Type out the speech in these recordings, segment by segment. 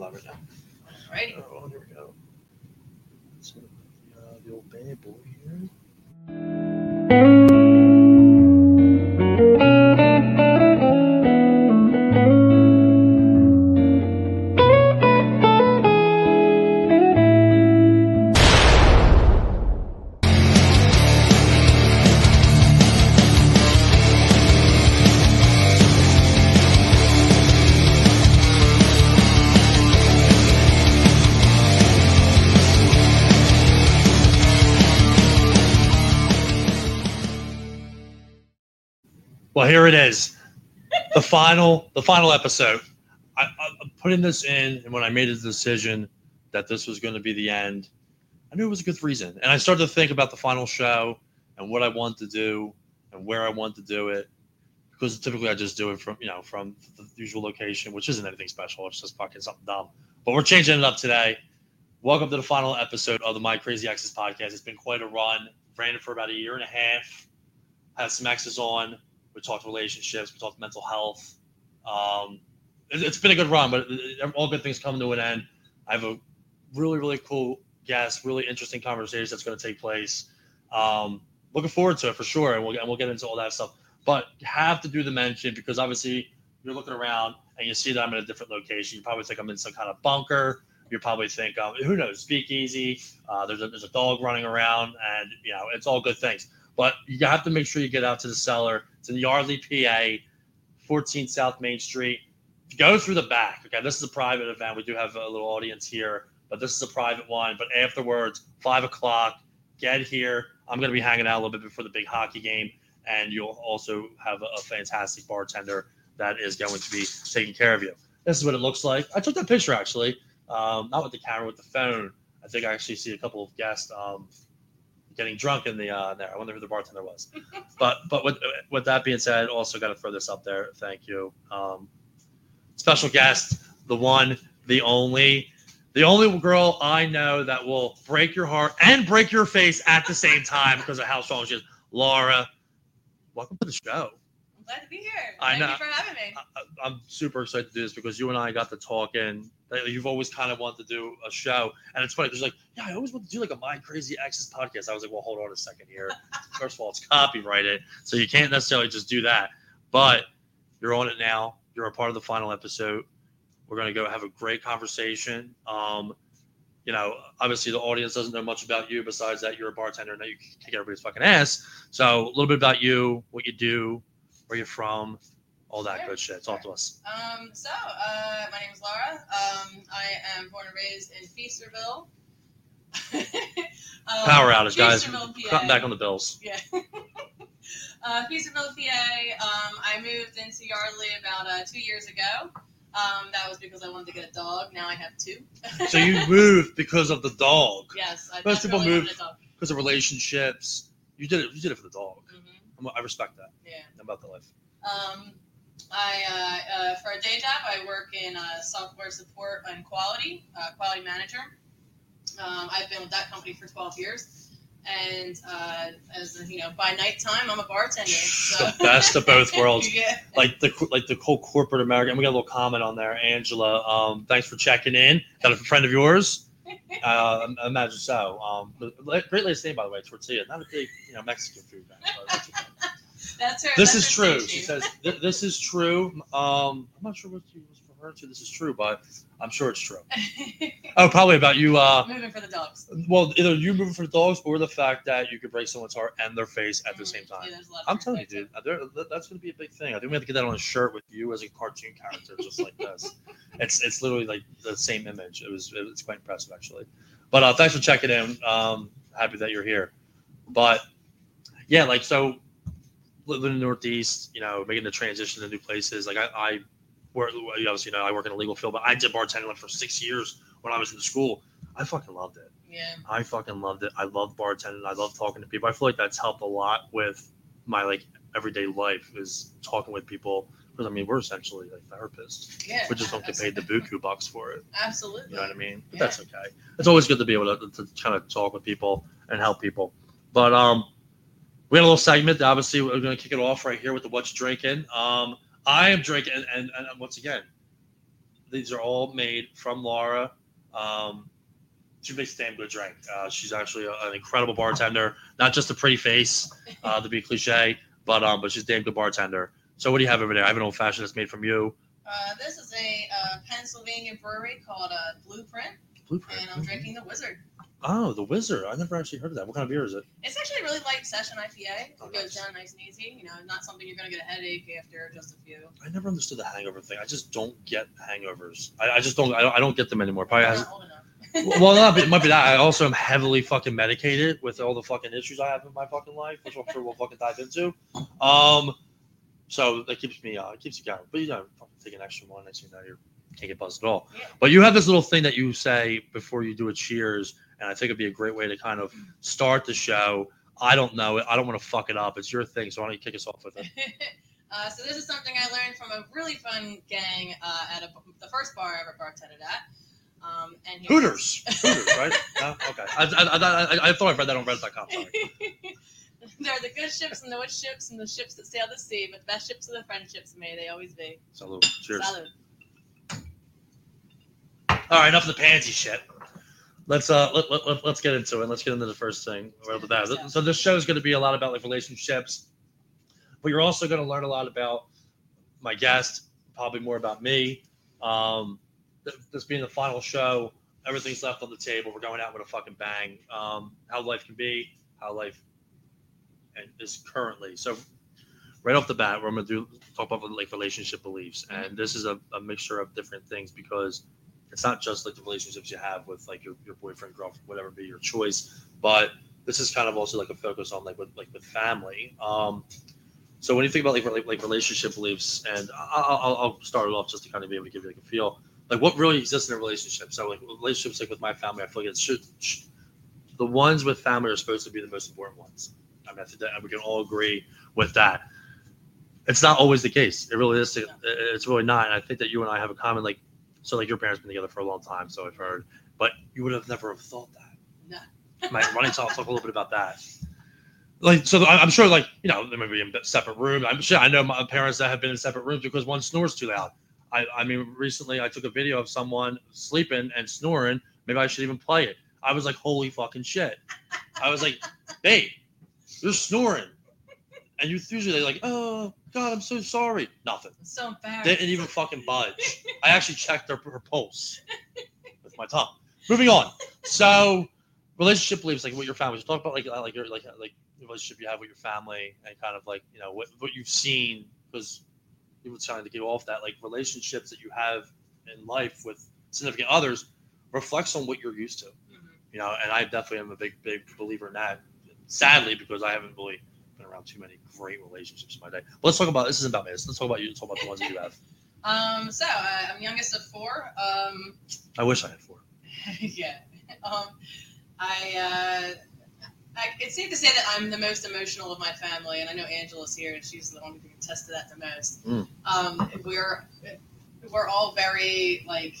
live right now. Alrighty. Oh, here we go. So, uh, the old bad boy here. Final, the final episode. I, I'm putting this in, and when I made the decision that this was going to be the end, I knew it was a good reason. And I started to think about the final show and what I want to do and where I want to do it. Because typically I just do it from you know from the usual location, which isn't anything special. It's just fucking something dumb. But we're changing it up today. Welcome to the final episode of the My Crazy Exes podcast. It's been quite a run. Ran it for about a year and a half. Had some exes on. We talked relationships. We talked mental health. Um, it, it's been a good run, but all good things come to an end. I have a really, really cool guest, really interesting conversation that's going to take place. Um, looking forward to it for sure, and we'll, and we'll get into all that stuff. But have to do the mention because obviously you're looking around and you see that I'm in a different location. You probably think I'm in some kind of bunker. You probably think, um, who knows, speakeasy. Uh, there's a there's a dog running around, and you know it's all good things. But you have to make sure you get out to the cellar. It's in Yardley, PA, 14 South Main Street. Go through the back. Okay, this is a private event. We do have a little audience here, but this is a private one. But afterwards, five o'clock, get here. I'm going to be hanging out a little bit before the big hockey game, and you'll also have a, a fantastic bartender that is going to be taking care of you. This is what it looks like. I took that picture actually, um, not with the camera, with the phone. I think I actually see a couple of guests um, getting drunk in the uh, there. I wonder who the bartender was. but but with with that being said, also got to throw this up there. Thank you. Um, special guest, the one, the only, the only girl I know that will break your heart and break your face at the same time because of how strong she is. Laura, welcome to the show. I'm glad to be here. I Thank know. you for having me. I- I'm super excited to do this because you and I got to talk, and You've always kind of wanted to do a show, and it's funny. There's like, yeah, I always want to do like a My Crazy Exes podcast. I was like, well, hold on a second here. First of all, it's copyrighted, so you can't necessarily just do that. But you're on it now. You're a part of the final episode. We're gonna go have a great conversation. Um, you know, obviously the audience doesn't know much about you besides that you're a bartender and that you kick everybody's fucking ass. So a little bit about you, what you do, where you're from, all that Sure, good shit. Talk to us. Um, so, uh, my name is Laura. Um, I am born and raised in Feasterville. um, Power outage, guys. Cutting back on the bills. Yeah. uh, Feasterville, PA. Um, I moved into Yardley about uh, two years ago. Um, that was because I wanted to get a dog. Now I have two. So you moved because of the dog, yes, I Most people move- wanted a dog. because of relationships. You did it. You did it for the dog. Mhm. I'm- I respect that. Yeah. I'm about the life. Um, I uh, uh, for a day job, I work in uh, software support and quality, uh, quality manager. Um, I've been with that company for 12 years, and uh, as you know, by nighttime, I'm a bartender. So. The best of both worlds. yeah. Like the like the whole corporate American. We got a little comment on there, Angela. Um, thanks for checking in. Got a friend of yours. Uh, I imagine so. Um, great last name by the way, tortilla. Not a big you know Mexican food guy. that's. Her. This that's is her true. She says "Th- this is true. Um, I'm not sure what she was referring sure This is true, but I'm sure it's true. Oh, probably about you. Uh, Moving for the dogs. well, either you moving for the dogs or the fact that you could break someone's heart and their face at the same Mhm. Yeah, time. there's a lot of I'm telling you, dude, that's going to be a big thing. I think we have to get that on a shirt with you as a cartoon character, just like this. It's it's literally like the same image. It was it's quite impressive actually. But uh, thanks for checking in. Um, happy that you're here. But yeah, like so, living in the Northeast, you know, making the transition to new places. Like I, I work, you obviously know I work in a legal field, but I did bartending for six years when I was in school. I fucking loved it. Yeah. I fucking loved it. I love bartending. I love talking to people. I feel like that's helped a lot with my like everyday life is talking with people. Because I mean, we're essentially like therapists. Yeah. We just don't get paid the buku bucks for it. Absolutely. You know what I mean? But Yeah. that's okay. It's always good to be able to, to kind of talk with people and help people. But um, we had a little segment. That obviously, we're going to kick it off right here with the what's drinking. Um, I am drinking, and, and, and once again, these are all made from Laura. Um, she makes a damn good drink. Uh, she's actually a- an incredible bartender, not just a pretty face, uh, to be cliche, but um, but she's a damn good bartender. So what do you have over there? I have an old fashioned that's made from you. Uh, this is a uh, Pennsylvania brewery called uh, Blueprint, Blueprint. and I'm drinking the Wizard. Oh, the Wizard. I never actually heard of that. What kind of beer is it? It's actually a really light session IPA. It Oh, goes nice. down nice and easy. You know, not something you're gonna get a headache after just a few. I never understood the hangover thing. I just don't get hangovers. I, I just don't. I, don't. I don't get them anymore. Probably has. not old. Well, no, but it might be that. I also am heavily fucking medicated with all the fucking issues I have in my fucking life, which I'm sure we'll fucking dive into. Um, so that keeps me, uh, keeps you going. But you know, fucking take an extra one, thing you know, you can't get buzzed at all. Yeah. But you have this little thing that you say before you do a cheers, and I think it'd be a great way to kind of start the show. I don't know it. I don't want to fuck it up. It's your thing, so why don't you kick us off with it? uh, so this is something I learned from a really fun gang uh, at a, the first bar I ever bartended at. Um, and was- Hooters. Hooters, right? No? Okay. I, I, I, I, thought I read that on Reddit.com. Sorry. They're the good ships and the witch ships and the ships that sail the sea, but the best ships are the friendships may they always be. Salute. Cheers. All right, enough of the pansy shit. Let's uh let, let, let, us get into it. Let's get into the first thing right off the bat. So this show is going to be a lot about like relationships, but you're also going to learn a lot about my guest, probably more about me. Um, th- this being the final show, everything's left on the table. We're going out with a fucking bang. Um, how life can be, how life and is currently. So right off the bat, we're going to do talk about like relationship beliefs, and this is a, a mixture of different things because it's not just like the relationships you have with like your, your boyfriend, girlfriend, whatever be your choice, but this is kind of also like a focus on like with like with family. Um, so when you think about like like, like relationship beliefs, and I'll, I'll, I'll start it off just to kind of be able to give you like a feel, like what really exists in a relationship. So like relationships like with my family, I feel like it should, sh the ones with family are supposed to be the most important ones. I mean, I think that we can all agree with that. It's not always the case. It really is. It's really not. And I think that you and I have a common like so like your parents been together for a long time, so I've heard. But you would have never have thought that. No. My running talk talk a little bit about that. Like so, I'm sure like you know they may be in separate rooms. I'm sure I know my parents that have been in separate rooms because one snores too loud. I I mean recently I took a video of someone sleeping and snoring. Maybe I should even play it. I was like, holy fucking shit. I was like, babe, you're snoring. And you usually they're like, oh God, I'm so sorry. Nothing. I'm so embarrassed. Didn't even fucking budge. I actually checked her, her pulse with my tongue. Moving on. So, relationship beliefs, like what your family. Talk about like uh, like your like like the relationship you have with your family and kind of like you know what what you've seen because you were trying to get off that like relationships that you have in life with significant others reflects on what you're used to. Mhm. You know, and I definitely am a big big believer in that. Sadly, because I haven't really been around too many great relationships in my day. But let's talk about this isn't about me. Let's talk about you. Let's talk about the ones that you have. Um, so uh, I'm youngest of four. Um, I wish I had four. yeah. Um, I, uh, I, it's safe to say that I'm the most emotional of my family, and I know Angela's here, and she's the one who can attest to that the most. Mm. Um, we're we're all very like,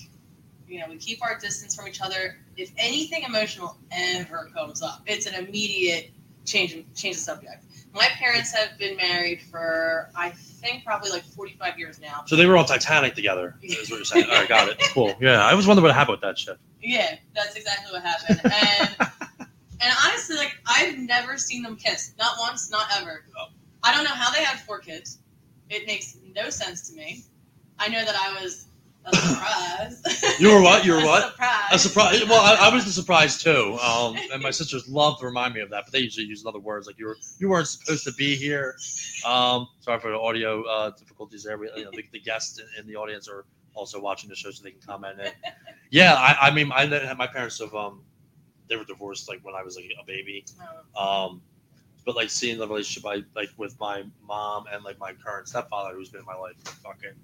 you know, we keep our distance from each other. If anything emotional ever comes up, it's an immediate change change the subject. My parents have been married for I think probably like 45 years now. So they were on Titanic together. Is what you're saying? All right, got it. Cool. Yeah, I was wondering what happened with that shit. Yeah, that's exactly what happened. And and honestly, like I've never seen them kiss. Not once, not ever. Oh. I don't know how they had four kids. It makes no sense to me. I know that I was a surprise. You were what? You were A what? Surprise. A surprise. Well, I, I was surprised too. Um, and my sisters love to remind me of that, but they usually use other words like you were you weren't supposed to be here. Um, sorry for the audio uh, difficulties there. We, you know, the, the guests in, in the audience are also watching the show, so they can comment. And yeah, I, I mean, I my parents have um, they were divorced like when I was like a baby. Oh, Um, but like seeing the relationship I like with my mom and like my current stepfather, who's been in my life for fucking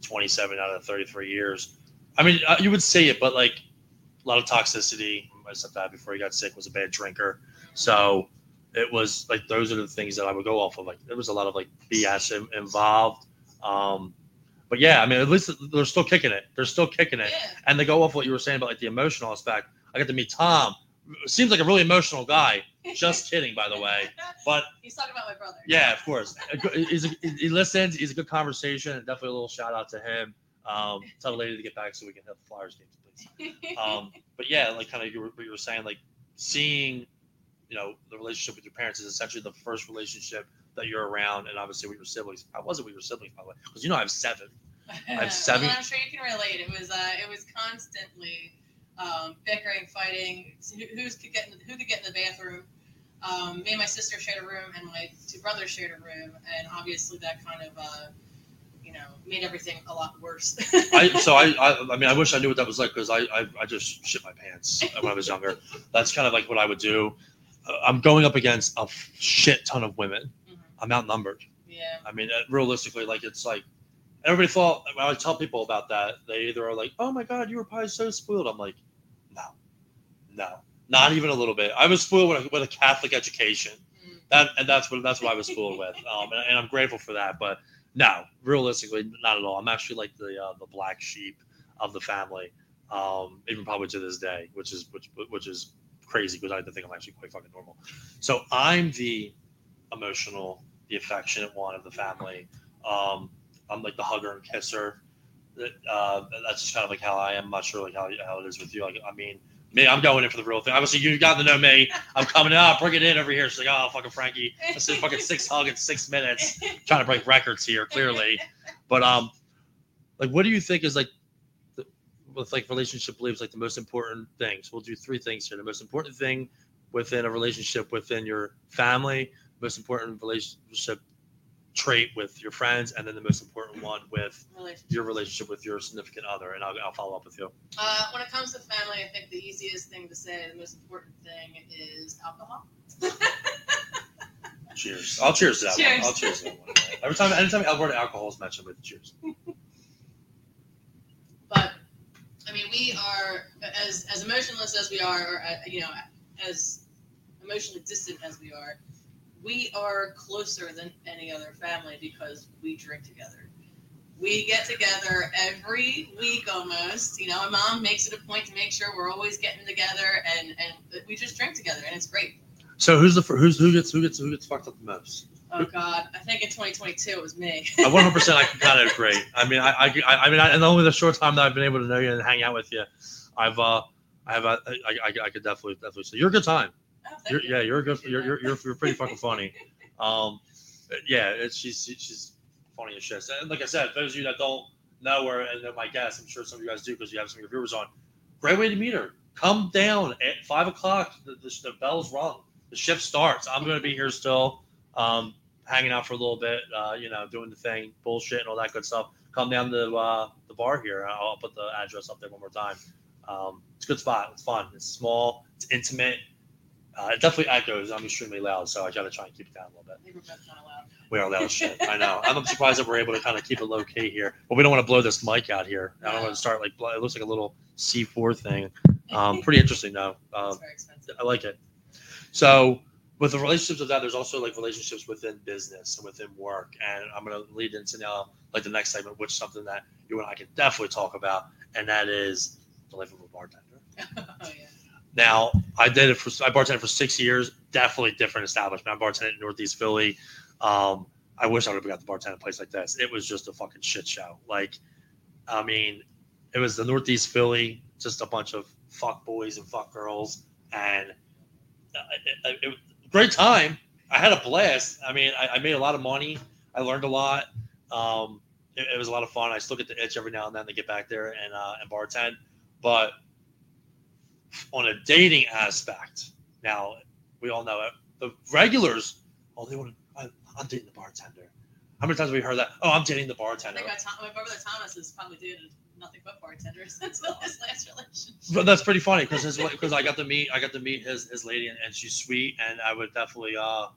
twenty seven out of thirty three years. I mean, uh, you would say it, but like a lot of toxicity. My stepdad before he got sick was a bad drinker, so it was like those are the things that I would go off of. Like there was a lot of like BS in, involved. Um, but yeah, I mean, at least they're still kicking it. They're still kicking it yeah. and they go off what you were saying about like the emotional aspect. I got to meet Tom. Seems like a really emotional guy. Just kidding, by the way. But He's talking about my brother. yeah, of course. He's a, he listens. He's a good conversation. And definitely a little shout out to him. Um, tell the lady to get back so we can have the Flyers games, please. Um, but yeah, like kind of you were, what you were saying, like seeing, you know, the relationship with your parents is essentially the first relationship that you're around, and obviously with your siblings. How was it with your siblings, by the way? Because you know I have seven. I have seven- Well, I'm sure you can relate. It was uh, it was constantly um, bickering, fighting. Who, who's could get in the, who could get in the bathroom? Um, me and my sister shared a room, and my two brothers shared a room, and obviously that kind of uh, you know made everything a lot worse. I so I, I I mean I wish I knew what that was like because I, I I just shit my pants when I was younger. That's kind of like what I would do. Uh, I'm going up against a shit ton of women. Mhm. I'm outnumbered. yeah. I mean, uh, realistically, like it's like everybody thought when I tell people about that, they either are like, "Oh my god, you were probably so spoiled." I'm like, no, not even a little bit. I was spoiled with a, with a Catholic education. That and that's what that's what I was spoiled with, um, and, and I'm grateful for that. But no, realistically, not at all. I'm actually like the uh, the black sheep of the family, um, even probably to this day, which is which which is crazy because I think I'm actually quite fucking normal. So I'm the emotional, the affectionate one of the family. Um, I'm like the hugger and kisser. Uh, that's just kind of like how I am. I'm not sure like how, how it is with you. Like I mean, me, I'm going in for the real thing. Obviously, you got to know me. I'm coming out, bring it in over here. She's like, oh, fucking Frankie, this is fucking six hug in six minutes. Trying to break records here, clearly. But um, like, what do you think is like, the, with like relationship beliefs, like the most important things? We'll do three things here. The most important thing within a relationship within your family, most important relationship trait with your friends, and then the most important one with Relationship. your relationship with your significant other. And I'll, I'll follow up with you. Uh, when it comes to family, I think the easiest thing to say, the most important thing is alcohol. Cheers. I'll cheers to that Cheers. one. I'll cheers to that one. Every time, anytime word alcohol is mentioned, with cheers. But I mean, we are as as emotionless as we are, or uh, you know, as emotionally distant as we are. We are closer than any other family because we drink together. We get together every week almost. You know, my mom makes it a point to make sure we're always getting together, and and we just drink together, and it's great. So who's the who's who gets who gets who gets fucked up the most? Oh God, I think in 2022 it was me. 100 percent I can kind of agree. I mean, I I, I- mean, I, and only the short time that I've been able to know you and hang out with you, I've uh I have uh, I, I, I could definitely definitely say you're a good time. Oh, You're, you. yeah, you're a good. You're, you're you're you're pretty fucking funny. Um, yeah, it's she's she's funny as shit. And like I said, those of you that don't know her and know my guest, I'm sure some of you guys do because you have some of your viewers on. Great way to meet her. Come down at five o'clock. The, the, the bell's rung. The shift starts. I'm going to be here still, um, hanging out for a little bit. Uh, you know, doing the thing, bullshit, and all that good stuff. Come down to uh, the bar here. I'll put the address up there one more time. Um, it's a good spot. It's fun. It's small. It's intimate. Uh, it definitely echoes. I'm extremely loud, so I got to try and keep it down a little bit. We're both loud. We are loud as shit. I know. I'm surprised that we're able to kind of keep it low key here, but we don't want to blow this mic out here. I don't want to start like it looks like a little C4 thing. Um, pretty interesting though. Um, very expensive. I like it. So with the relationships of that, there's also like relationships within business and within work. And I'm going to lead into now like the next segment, which is something that you and I can definitely talk about, and that is the life of a bartender. oh yeah. Now, I did it for I bartended for six years. Definitely different establishment. I bartended in Northeast Philly. Um, I wish I would have got the a place like this. It was just a fucking shit show. Like, I mean, it was the Northeast Philly, just a bunch of fuck boys and fuck girls, and uh, it, it, it, great time. I had a blast. I mean, I, I made a lot of money. I learned a lot. Um, it, it was a lot of fun. I still get the itch every now and then to get back there and uh, and bartend, but on a dating aspect, now we all know it. The regulars, oh, they want to. I'm dating the bartender. How many times have we heard that? Oh, I'm dating the I bartender. think my, Tom, my brother Thomas has probably dated nothing but bartenders since his last relationship. But that's pretty funny because because I got to meet I got to meet his his lady and, and she's sweet and I would definitely uh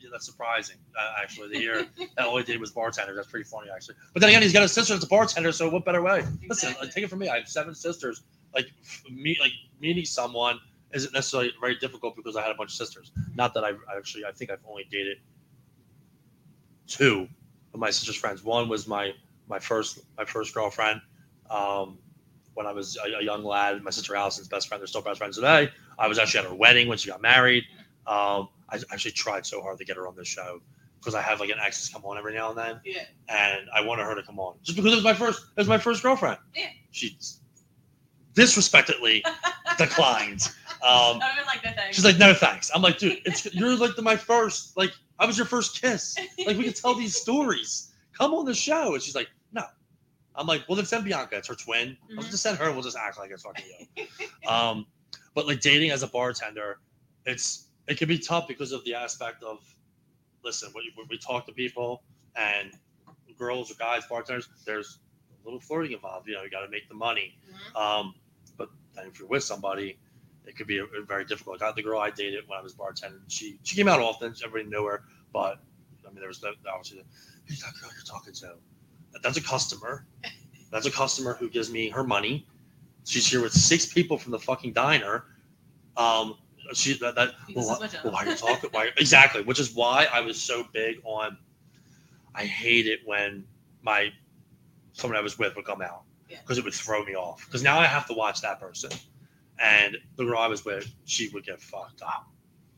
yeah, that's surprising uh, actually to hear that all he did was bartender. That's pretty funny actually. But then again, he's got a sister that's a bartender, so what better way? Listen, Exactly. like, take it from me. I have seven sisters. Like me, like meeting someone isn't necessarily very difficult because I had a bunch of sisters. Not that I've actually I think I've only dated two of my sister's friends. One was my my first my first girlfriend. Um, when I was a, a young lad, my sister Allison's best friend. They're still best friends today. I was actually at her wedding when she got married. Um, I actually tried so hard to get her on this show, because I have like an exes come on every now and then, Yeah. and I wanted her to come on just because it was my first. It was my first girlfriend. Yeah. She disrespectfully declined. Um, been like she's like, no thanks. I'm like, dude, it's you're like the, my first. Like I was your first kiss. Like we can tell these stories. Come on the show. And she's like, no. I'm like, well, then send Bianca. It's her twin. I'll Mhm. just send her and we'll just act like it's fucking you. um, but like dating as a bartender, it's it can be tough because of the aspect of, listen, when, you, when we talk to people and girls or guys, bartenders, there's a little flirting involved. You know, you got to make the money. Mhm. Um, then if you're with somebody, it could be a, a very difficult. Got the girl I dated when I was bartending. She she came out often. Everybody knew her, but I mean, there was no, obviously who's that girl you're talking to? That's a customer. That's a customer who gives me her money. She's here with six people from the fucking diner. Um, she that, that well, why, well, why are you talking? Why exactly? Which is why I was so big on. I hate it when my someone I was with would come out. Because it would throw me off. Because now I have to watch that person, and the girl I was with, she would get fucked up.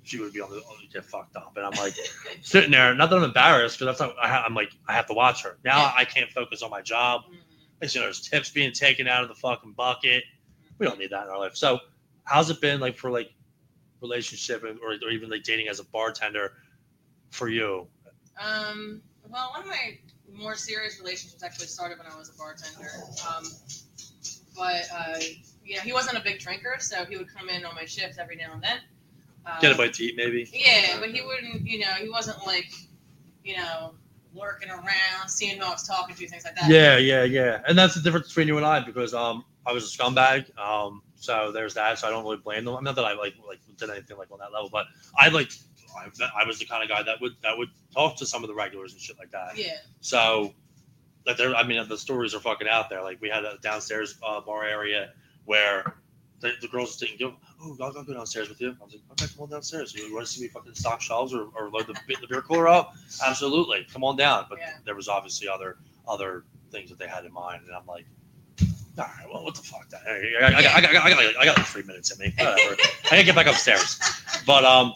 She would be on the get fucked up, and I'm like sitting there. Not that I'm embarrassed, because that's not. I I'm like I have to watch her now. Yeah. I can't focus on my job. Mhm. Next you know, there's tips being taken out of the fucking bucket. We don't need that in our life. So, how's it been like for like relationship or, or even like dating as a bartender for you? Um, well, one of my more serious relationships actually started when I was a bartender. Um, but uh, know, he wasn't a big drinker, so he would come in on my shifts every now and then. Um, Get a bite to eat, maybe. Yeah, but he wouldn't. You know, he wasn't like, you know, lurking around, seeing who I was talking to, things like that. Yeah, yeah, yeah. And that's the difference between you and I because um I was a scumbag. Um so there's that. So I don't really blame them. Not that I like like did anything like on that level, but I like I, I was the kind of guy that would that would talk to some of the regulars and shit like that. Yeah. So like there I mean the stories are fucking out there. Like we had a downstairs uh, bar area where the, the girls didn't go, oh, I'll, go downstairs with you. I was like, okay, come on downstairs. You want to see me fucking stock shelves or, or load the, the beer cooler up? Absolutely, come on down. But Yeah. there was obviously other other things that they had in mind, and I'm like, all right, well, what the fuck? That I, I, I, I, I, got, I, got, I got like three minutes in me. Whatever. I gotta get back upstairs. But um,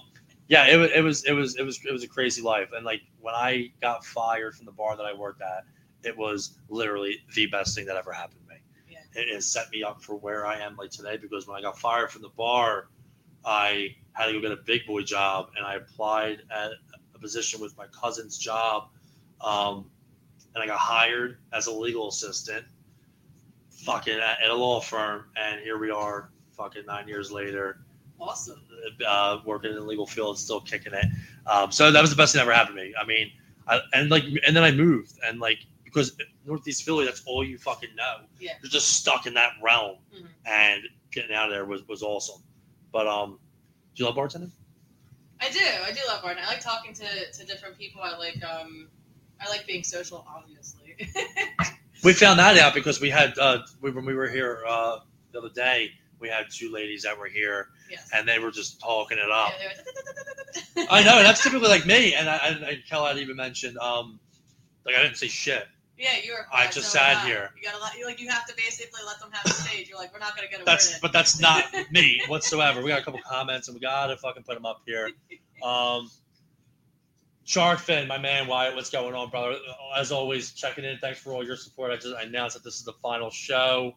yeah, it, wa- it was it was it was it was a crazy life. And like when I got fired from the bar that I worked at, it was literally the best thing that ever happened to me. Yeah. It, it set me up for where I am like today because when I got fired from the bar, I had to go get a big boy job, and I applied at a position with my cousin's job, um, and I got hired as a legal assistant, fucking at, at a law firm, and here we are, fucking nine years later, Awesome. uh, working in the legal field, still kicking it. Um, so that was the best thing that ever happened to me. I mean, I, and like, and then I moved, and like, because Northeast Philly, that's all you fucking know. Yeah. You're just stuck in that realm, Mhm. and getting out of there was was awesome. But um, do you love bartending? I do. I do love bartending. I like talking to, to different people. I like um, I like being social, obviously. We found that out because we had uh, we, when we were here uh, the other day, we had two ladies that were here, yes. and they were just talking it up. Yeah, I know that's typically like me, and I, Kel had even mentioned um, like I didn't say shit. Yeah, you were. I just sat am here. You gotta let you like you have to basically let them have the stage. You're like, we're not gonna get a word That's but that's not me whatsoever. We got a couple comments and we gotta fucking put them up here. Um, Shark Fin, my man Wyatt, what's going on, brother? As always, checking in. Thanks for all your support. I just announced that this is the final show.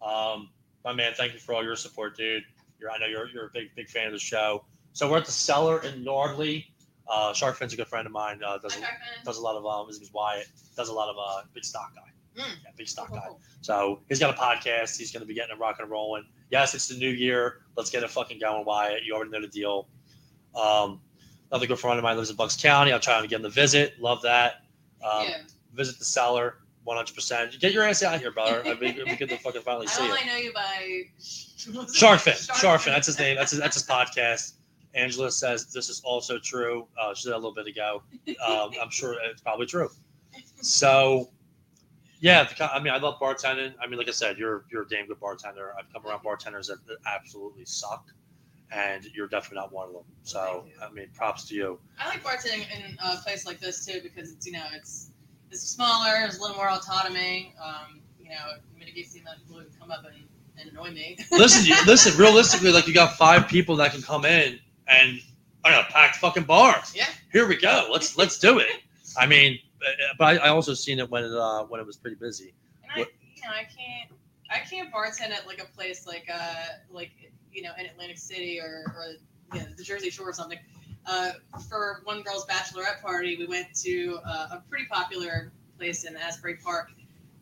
Um, my man, thank you for all your support, dude. You're I know you're you're a big big fan of the show. So we're at the cellar in Yardley. Uh, Shark Fin's a good friend of mine. Uh, does a, does a lot of um, his name's Wyatt. Does a lot of uh, big stock guy. Mm. Yeah, big stock Cool, guy. cool, So he's got a podcast. He's going to be getting it rock and rolling. Yes, it's the new year. Let's get it fucking going, Wyatt. You already know the deal. Um, another good friend of mine lives in Bucks County. I'll try to get him to visit. Love that. Um, yeah. Visit the cellar 100%. Get your ass out here, brother. It'd be good to fucking finally I see only I know you by Shark Fin. Shark Fin. That's his name. That's his, that's his podcast. Angela says this is also true. Uh, she said a little bit ago. Um, I'm sure it's probably true. So, yeah, the, I mean, I love bartending. I mean, like I said, you're you're a damn good bartender. I've come around bartenders that, that absolutely suck, and you're definitely not one of them. So, I mean, props to you. I like bartending in a place like this too because it's you know it's it's smaller, there's a little more autonomy. Um, you know, it mitigates the amount of people who come up and, and annoy me. Listen, you, listen. Realistically, like you got five people that can come in, and I got a packed fucking bar. Yeah. Here we go. Let's let's do it. I mean, uh, but I, I also seen it when it uh, when it was pretty busy. And I, What- you know, I can't, I can't bartend at like a place like, uh, like you know, in Atlantic City or, or you know, the Jersey Shore or something. Uh, for one girl's bachelorette party, we went to uh, a pretty popular place in Asbury Park,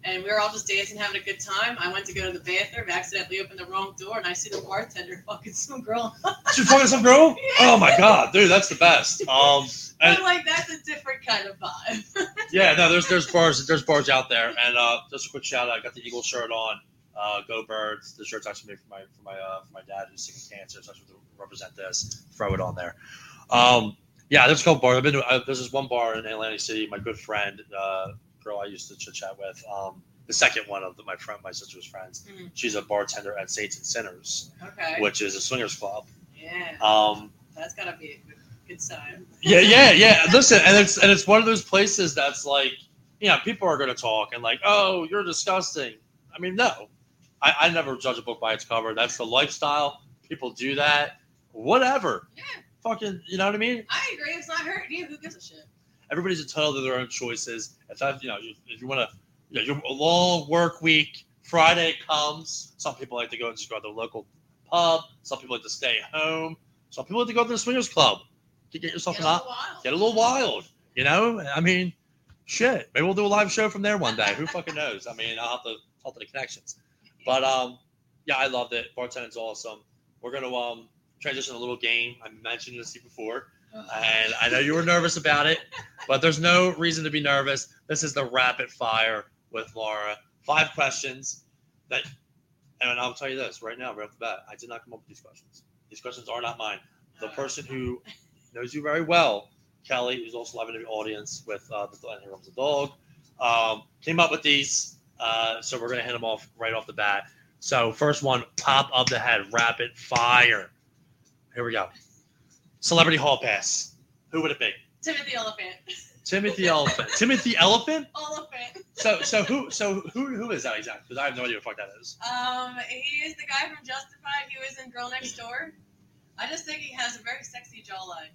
and we were all just dancing, having a good time. I went to go to the bathroom, accidentally opened the wrong door, and I see the bartender fucking some girl. Did you fucking some girl? Oh my god, dude, that's the best. Um, and I'm like, that's a different kind of vibe. yeah, no, there's there's bars there's bars out there, and uh, just a quick shout out. I got the Eagle shirt on. Uh, go Birds! The shirt's actually made for my for my uh, for my dad who's sick of cancer, so I should represent this. Throw it on there. Um, yeah, there's a couple bars. I've been to. Uh, there's this one bar in Atlantic City. My good friend, uh, girl I used to chit chat with. Um, the second one of the, my friend, my sister's friends. Mhm. She's a bartender at Saints and Sinners, Okay. which is a swingers club. Yeah, Um, that's gotta be a good, good sign. yeah, yeah, yeah. Listen, and it's and it's one of those places that's like, you know, people are going to talk and like, oh, you're disgusting. I mean, no, I, I never judge a book by its cover. That's the lifestyle. People do that. Whatever. Yeah. Fucking, you know what I mean? I agree. It's not hurting you. Who gives a shit? Everybody's entitled to their own choices. If that, you know, if you want to, you know, you're a long work week. Friday comes. Some people like to go and just go to the local pub. Some people like to stay home. Some people like to go to the swingers club to get yourself Get an a op- little wild. get a little wild. You know, I mean, shit. Maybe we'll do a live show from there one day. Who fucking knows? I mean, I'll have to talk to the connections. But um, yeah, I loved it. Bartending's awesome. We're gonna um transition a little game. I mentioned this to you before, and I know you were nervous about it, but there's no reason to be nervous. This is the rapid fire with Laura. Five questions that, and I'll tell you this right now, right off the bat. I did not come up with these questions. These questions are not mine the person who knows you very well, Kelly, who's also live in the audience with uh, the and Here Comes the Dog, um, came up with these. Uh, so we're gonna hit them off right off the bat. So first one, top of the head, rapid fire. Here we go. Celebrity Hall Pass. Who would it be? Timothy Olyphant. Timothy Olyphant. Timothy Olyphant. Olyphant. So so who so who who is that exactly? Because I have no idea what the fuck that is. Um, he is the guy from Justified. He was in Girl Next Door. I just think he has a very sexy jawline.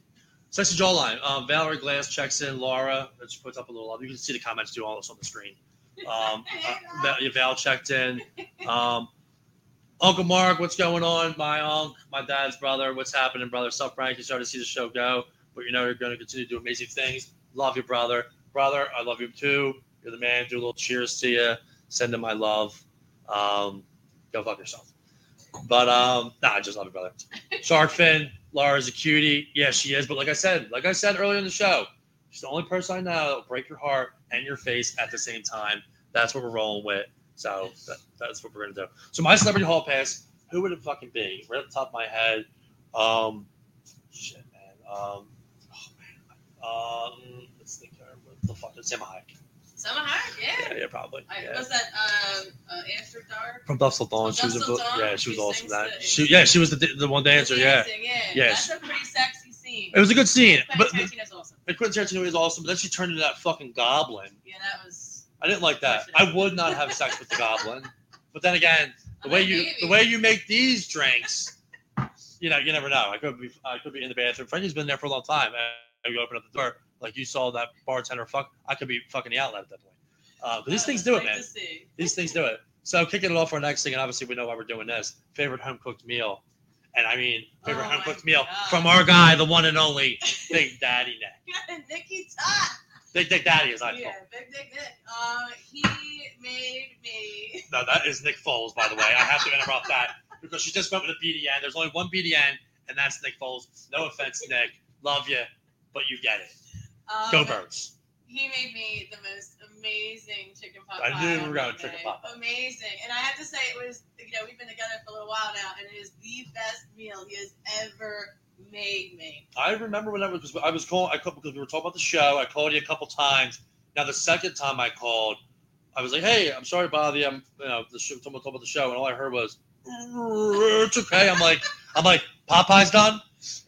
Sexy jawline. Um, Valerie Glass checks in. Laura, that she puts up a little. You can see the comments too, all this on the screen. Um, uh, Val checked in. Um, Uncle Mark, what's going on? My uncle, my dad's brother, what's happening, brother? Sup, Frank? You started to see the show go, but you know you're going to continue to do amazing things. Love you, brother. Brother, I love you too. You're the man. Do a little cheers to you. Send him my love. Um, go fuck yourself. But um, nah, I just love you, brother. Shark Fin, Laura's a cutie. Yeah, she is. But like I said, like I said earlier in the show, she's the only person I know that will break your heart and your face at the same time. That's what we're rolling with. So that, that's what we're gonna do. So my celebrity hall pass, who would it fucking be? Right at the top of my head. Um, shit, man. Um, oh man. Um, let's think. here. What the fuck is Emma Hayek? Salma Hayek, yeah. Yeah, yeah, probably. I, Yeah. Was that um, uh, After Dark? From Dusk Dawn, From she was a, Dusk Till Dawn, yeah, she was awesome. That the- she, yeah, she was the the one dancer. Yeah, Dancing, yeah. Yes. That's a pretty sexy scene. it was a good scene, but Quentin Tarantino's awesome. Quentin Tarantino is awesome. But then she turned into that fucking goblin. Yeah, that was. I didn't like that. I would not have sex with the goblin. But then again, the way you the way you make these drinks, you know, you never know. I could be I could be in the bathroom. Frankie's been there for a long time. And you open up the door, like you saw that bartender fuck. I could be fucking the outlet at that point. Uh, but these that things do it, man. These things do it. So kicking it off for our next thing, and obviously we know why we're doing this. Favorite home cooked meal, and I mean favorite Oh home cooked meal God. from our guy, the one and only Big Daddy Nick. Nikki Tot. Big Dick Daddy, as I call. Yeah. Big Dick Nick. Uh, he made me. No, that is Nick Foles, by the way. I have to interrupt that because she just went with a BDN. There's only one BDN, and that's Nick Foles. No offense, Nick. Love you, but you get it. Um, Go Birds. He made me the most amazing chicken pot pie. I knew on were going chicken pot. Amazing, and I have to say it was. You know, we've been together for a little while now, and it is the best meal he has ever made me. I remember when I was I was calling. I called because we were talking about the show. I called you a couple times. Now the second time I called, I was like, "Hey, I'm sorry to bother you. I'm you know the show, talking about the show," and all I heard was, "It's okay." I'm like, I'm like, Popeye's done.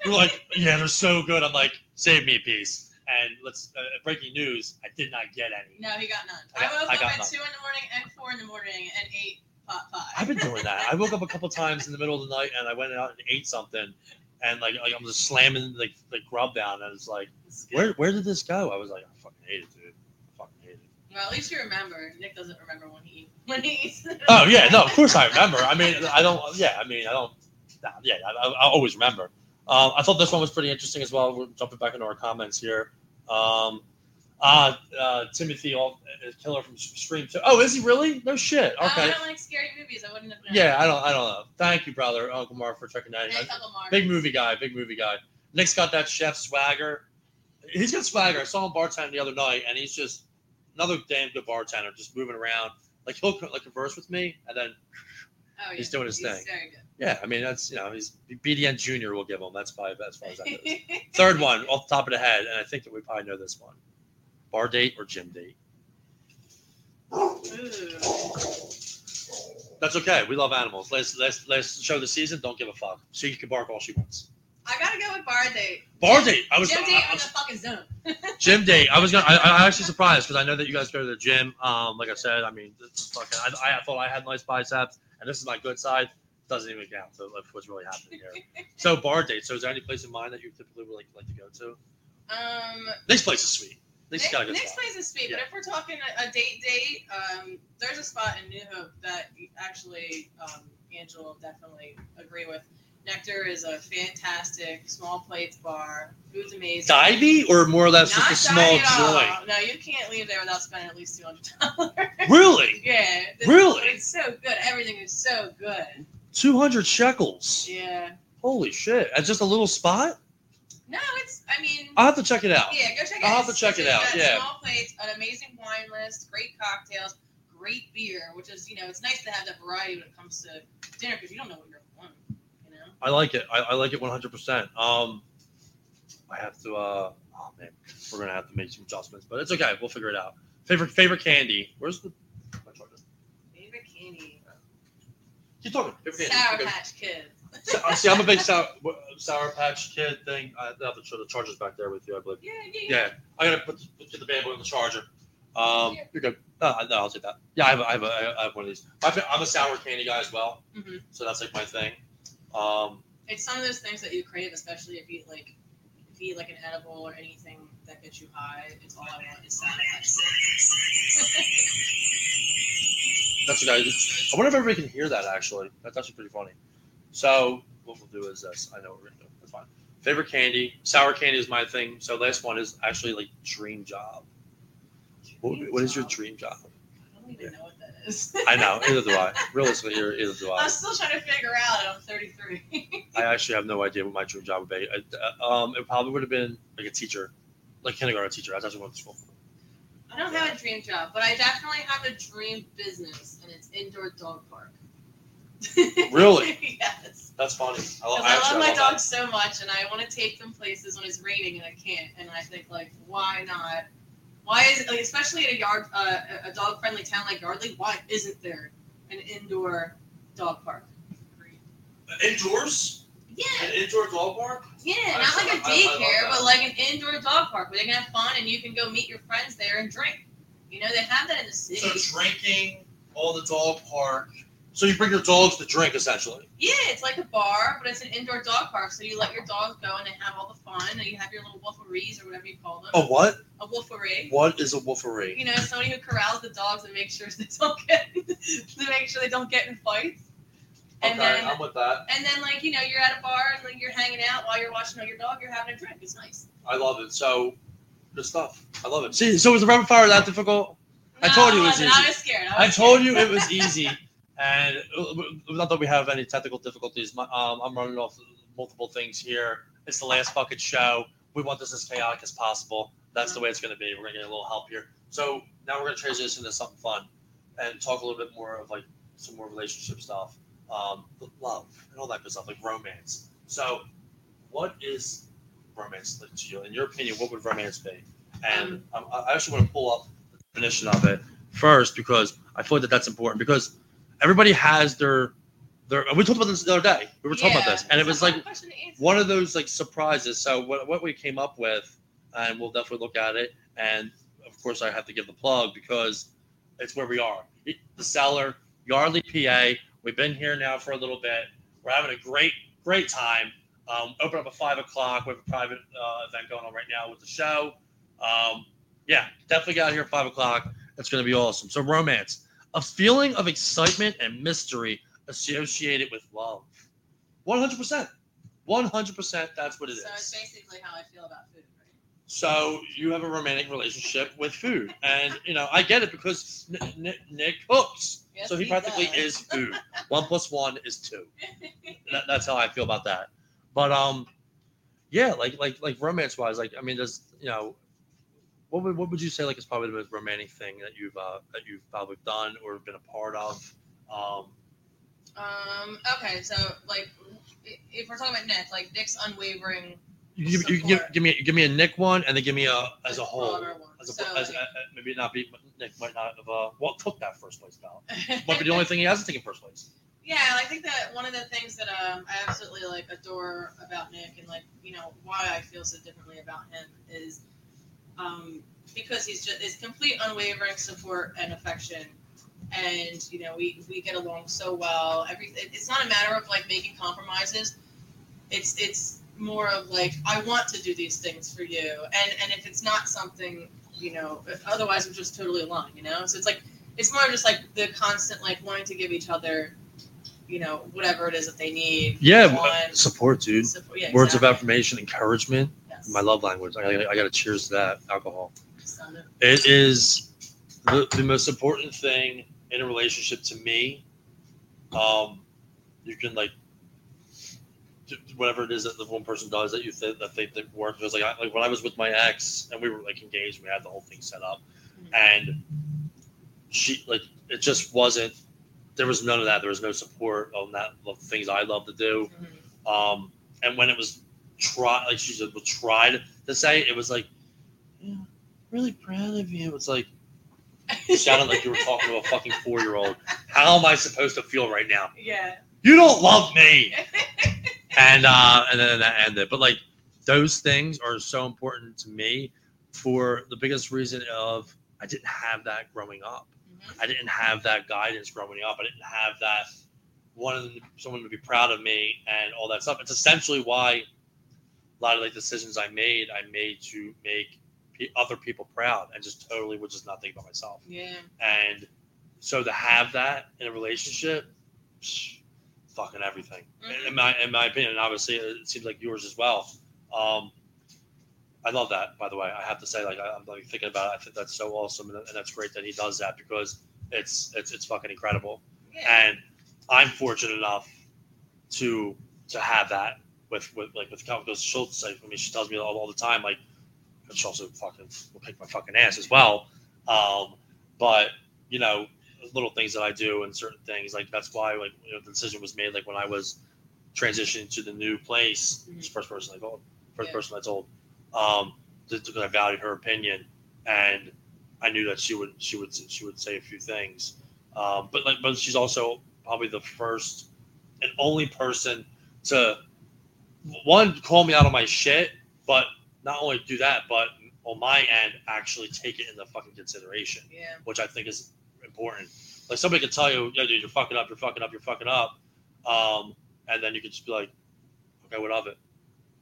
You're like, yeah, they're so good. I'm like, save me a piece. And let's uh, breaking news. I did not get any. No, he got none. I got- I, woke I up at none. two in the morning and four in the morning and ate pot pie. I've been doing that. I woke up a couple times in the middle of the night and I went out and ate something, and like, like I'm just slamming like the grub down, and it's like, where where did this go? I was like, I fucking hate it, dude. I fucking hate it. Well, at least you remember. Nick doesn't remember when he when he eats. Oh yeah, no, of course I remember. I mean, I don't. Yeah, I mean, I don't. Nah, yeah, I, I, I always remember. Um, I thought this one was pretty interesting as well. We're jumping back into our comments here. Um, uh, uh, Timothy, all, uh, killer from Scream Two. Oh, is he really? No shit. Uh, I Okay. don't like scary movies. I wouldn't have. Been Yeah, I don't. I don't know. Thank you, brother, Uncle Mark, for checking that. Nick Uncle Mark. Big movie guy. Big movie guy. Nick's got that chef swagger. He's got swagger. I saw him bartending the other night, and he's just another damn good bartender, just moving around. Like he'll like converse with me, and then Oh, he's doing his he's thing. Very good. yeah, I mean that's you know he's BDN Junior will give him. That's probably as far as that goes. Third one off the top of the head, and I think that we probably know this one: bar date or gym date. That's okay. We love animals. Let's let's let's show the season. Don't give a fuck. She can bark all she wants. I gotta go with bar date. Bar date. I was Gym date I or was- the fucking zone. gym date. I was gonna. I, I actually surprised because I know that you guys go to the gym. Um, like I said, I mean, fucking. I, I thought I had nice biceps, and this is my good side. Doesn't even count So like, what's really happening here. So bar date. So is there any place in mind that you typically would like, like to go to? Um, This place is sweet. This Nick, got a good Nick's place is sweet, Yeah. but if we're talking a, a date date, um, there's a spot in New Hope that actually um, Angela will definitely agree with. Nectar is a fantastic small plates bar. Food's amazing. Divey or more or less Not just a small divey at all. joint? No, you can't leave there without spending at least two hundred dollars. Really? yeah. Really? It's so good. Everything is so good. Two hundred shekels. Yeah. Holy shit! At just a little spot? No, it's. I mean. I'll have to check it out. Yeah, go check it I'll have to check it out, yeah. Small plates, an amazing wine list, great cocktails, great beer, which is, you know, it's nice to have that variety when it comes to dinner because you don't know what you're going, you know? I like it. I, I like it one hundred percent. Um, I have to. uh Oh man, we're gonna have to make some adjustments, but it's okay. We'll figure it out. Favorite favorite candy? Where's the? my charger? Favorite candy? Keep talking. Favorite candy. Sour Okay. Patch Kid. So- uh, See, I'm a big sour, sour patch kid thing. I have to show the charger's back there with you, I believe. Yeah, yeah, Yeah, I gotta put, put the bamboo in the charger. Um, you're good. No, no, I'll take that. Yeah, I have, I have, a, I have one of these. I'm a sour candy guy as well, Mhm. so that's like my thing. Um, It's some of those things that you crave, especially if you like, if you eat like an edible or anything that gets you high. It's all I want is Sour Patch that's what I. I wonder if everybody can hear that. Actually, that's actually pretty funny. So what we'll do is this. I know what we're gonna do. That's fine. Favorite candy, sour candy is my thing. So last one is actually like dream job. What, would what is your dream job? I don't even know what that is. I know. Either do I. Realistically, either, either do I. I'm still trying to figure out. I'm 33. I actually have no idea what my dream job would be. I, uh, um, it probably would have been like a teacher, like kindergarten teacher. That's actually went to school. for. I don't have a dream job, but I definitely have a dream business, and it's indoor dog park. Really? yes. That's funny. I, lo- I, actually, love my I love dogs so much, and I want to take them places when it's raining and I can't. And I think like, why not? Why is it like, especially in a yard, uh, a dog friendly town like Yardley? Why isn't there an indoor dog park? that. Indoors, Yeah, an indoor dog park. yeah, I- not like a daycare, that. but like an indoor dog park where they can have fun and you can go meet your friends there and drink. You know, they have that in the city. So drinking, all the dog park. So you bring your dogs to drink essentially. Yeah, it's like a bar, but it's an indoor dog park. So you let your dogs go and they have all the fun, and you have your little wolferees or whatever you call them. A what? A wolferie. What is a wolferie? You know, somebody who corrals the dogs and makes sure they don't get to make sure they don't get in fights. And okay, then I'm with that. and then like you know you're at a bar and like you're hanging out while you're watching your dog. You're having a drink. It's nice. I love it. So good stuff. I love it. See, so was the rapid fire that difficult? I told you it was No, easy. I was scared. I was told scared. you it was easy, and uh, not that we have any technical difficulties. my- Um, I'm running off multiple things here. It's the last fucking show. We want this as chaotic as possible. That's the way it's going to be. We're going to get a little help here. So now we're going to transition to something fun and talk a little bit more of like some more relationship stuff, um, love, and all that good stuff, like romance. So, what is romance like to you? In your opinion, what would romance be? And um, I I actually want to pull up the definition of it first because I feel that that's important because everybody has their their. We talked about this the other day. We were talking about this, and it was like hard question to answer. one of those like surprises. So what what we came up with, and we'll definitely look at it. And of course, I have to give the plug because it's where we are. The cellar, Yardley, PA. We've been here now for a little bit. We're having a great great time. Um, open up at five o'clock. We have a private uh, event going on right now with the show. Um, yeah, definitely get out here at five o'clock. It's going to be awesome. So, romance, a feeling of excitement and mystery associated with love. One hundred percent. One hundred percent. That's what it is. So it's basically how I feel about food, right? So you have a romantic relationship with food, and you know I get it because N- N- Nick cooks, Yes, so he he practically does. is food. one plus one is two. That, that's how I feel about that. But um, yeah, like like like romance wise, like I mean, there's you know, what would what would you say like is probably the most romantic thing that you've uh that you've probably done or been a part of? Um, Um. Okay. So, like, if we're talking about Nick, like Nick's unwavering. you, you, give, give me give me a Nick one, and then give me a as a whole. As a, So, as, like- uh, maybe not be Nick might not have uh well took that first place ballot. Might be the only thing he hasn't taken first place. Yeah, I think that one of the things that um, I absolutely like adore about Nick and like you know why I feel so differently about him is um, because he's just his complete unwavering support and affection, and you know we we get along so well. Everything it's not a matter of like making compromises. It's it's more of like I want to do these things for you, and and if it's not something you know, otherwise we're just totally aligned. You know, so it's like it's more just like the constant like wanting to give each other you know, whatever it is that they need. Yeah, want, support, dude. support- yeah, Words of affirmation, encouragement. Yes. My love language. I, I, I got to cheers to that alcohol. It is the, the most important thing in a relationship to me. Um, you can like whatever it is that the one person does that you think that they think works. Because like, I, like when I was with my ex and we were like engaged, we had the whole thing set up, Mhm. and she like it just wasn't. There was none of that. There was no support on that of things I love to do. Mhm. Um, and when it was try, like she said, was tried to say, it was like, yeah, really proud of you. It was like it sounded like you were talking to a fucking four year old. How am I supposed to feel right now? yeah. You don't love me. And uh, and then that ended. But like those things are so important to me for the biggest reason of I didn't have that growing up. Mhm. I didn't have that guidance growing up. I didn't have that wanting someone to be proud of me and all that stuff. It's essentially why a lot of like decisions I made, I made to make other people proud and just totally would just not think about myself. Yeah. And so to have that in a relationship, psh, fucking everything. Mhm. In my in my opinion, and obviously it seems like yours as well. Um, I love that, by the way. I have to say, like I, I'm like thinking about it. I think that's so awesome, and, and that's great that he does that because it's it's it's fucking incredible. Yeah. And I'm fortunate enough to to have that with with like with because she'll say for me, she tells me all, all the time, like she also fucking will kick my fucking ass as well. Um, but you know, little things that I do and certain things like that's why like you know the decision was made like when I was transitioning to the new place. Mhm. The first person I told, first Yeah. person person I told, um, just because I valued her opinion and I knew that she would she would she would say a few things. Um, but like but she's also probably the first and only person to one call me out on my shit, but not only do that, but on my end actually take it into fucking consideration Yeah. which I think is important. Like somebody could tell you, "Yeah, dude, you're fucking up, you're fucking up, you're fucking up," um, and then you could just be like, "Okay, what of it?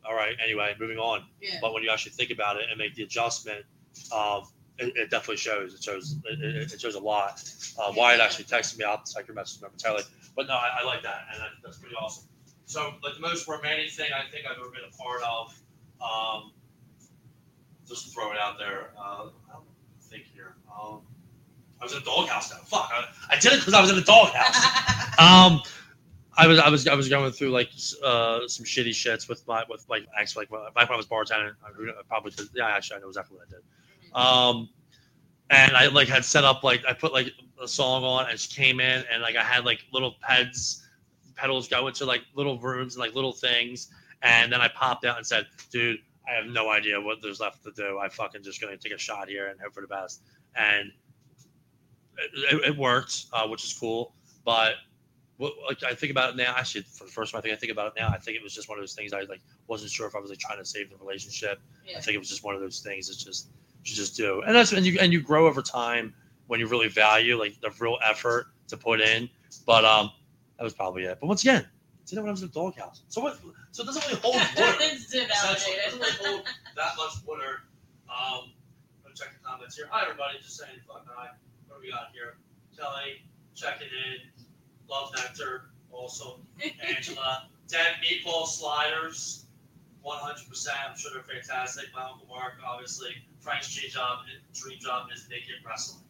All right, anyway, moving on." Yeah. But when you actually think about it and make the adjustment, um, it, it definitely shows. It shows. It, it, shows a lot. Uh, Wyatt actually texted me. I'll check your message momentarily. But no, I, I like that, and that, that's pretty awesome. So, like the most romantic thing I think I've ever been a part of, um, just to throw it out there. Uh, I don't think here. Um, I was in a doghouse now. Fuck, I, I did it because I was in a doghouse. um, I was I was I was going through like uh some shitty shits with my with like actually like back when I was bartending. I probably did, yeah actually I know exactly what I did. Um, and I like had set up like I put like a song on and she came in and like I had like little peds petals go into like little rooms and like little things and then I popped out and said, dude, I have no idea what there's left to do. I fucking just gonna take a shot here and hope for the best. And it, it, it worked, uh, which is cool. But what, like I think about it now, actually, for the first time I think I think about it now, I think it was just one of those things I like wasn't sure if I was like trying to save the relationship. Yeah. I think it was just one of those things that just you just do, and that's and you and you grow over time when you really value like the real effort to put in. But um, that was probably it. But once again, Didn't when I was in the doghouse. So what? So it doesn't really hold water. it's it doesn't really hold that much water. Um, check the comments here. Hi everybody, just saying fuck hi. What do we got here? Kelly checking in. Love Nectar. Also Angela. Ten meatball sliders. 100%. I'm sure they're fantastic. My Uncle Mark, obviously. Frank's dream job, dream job is naked wrestling.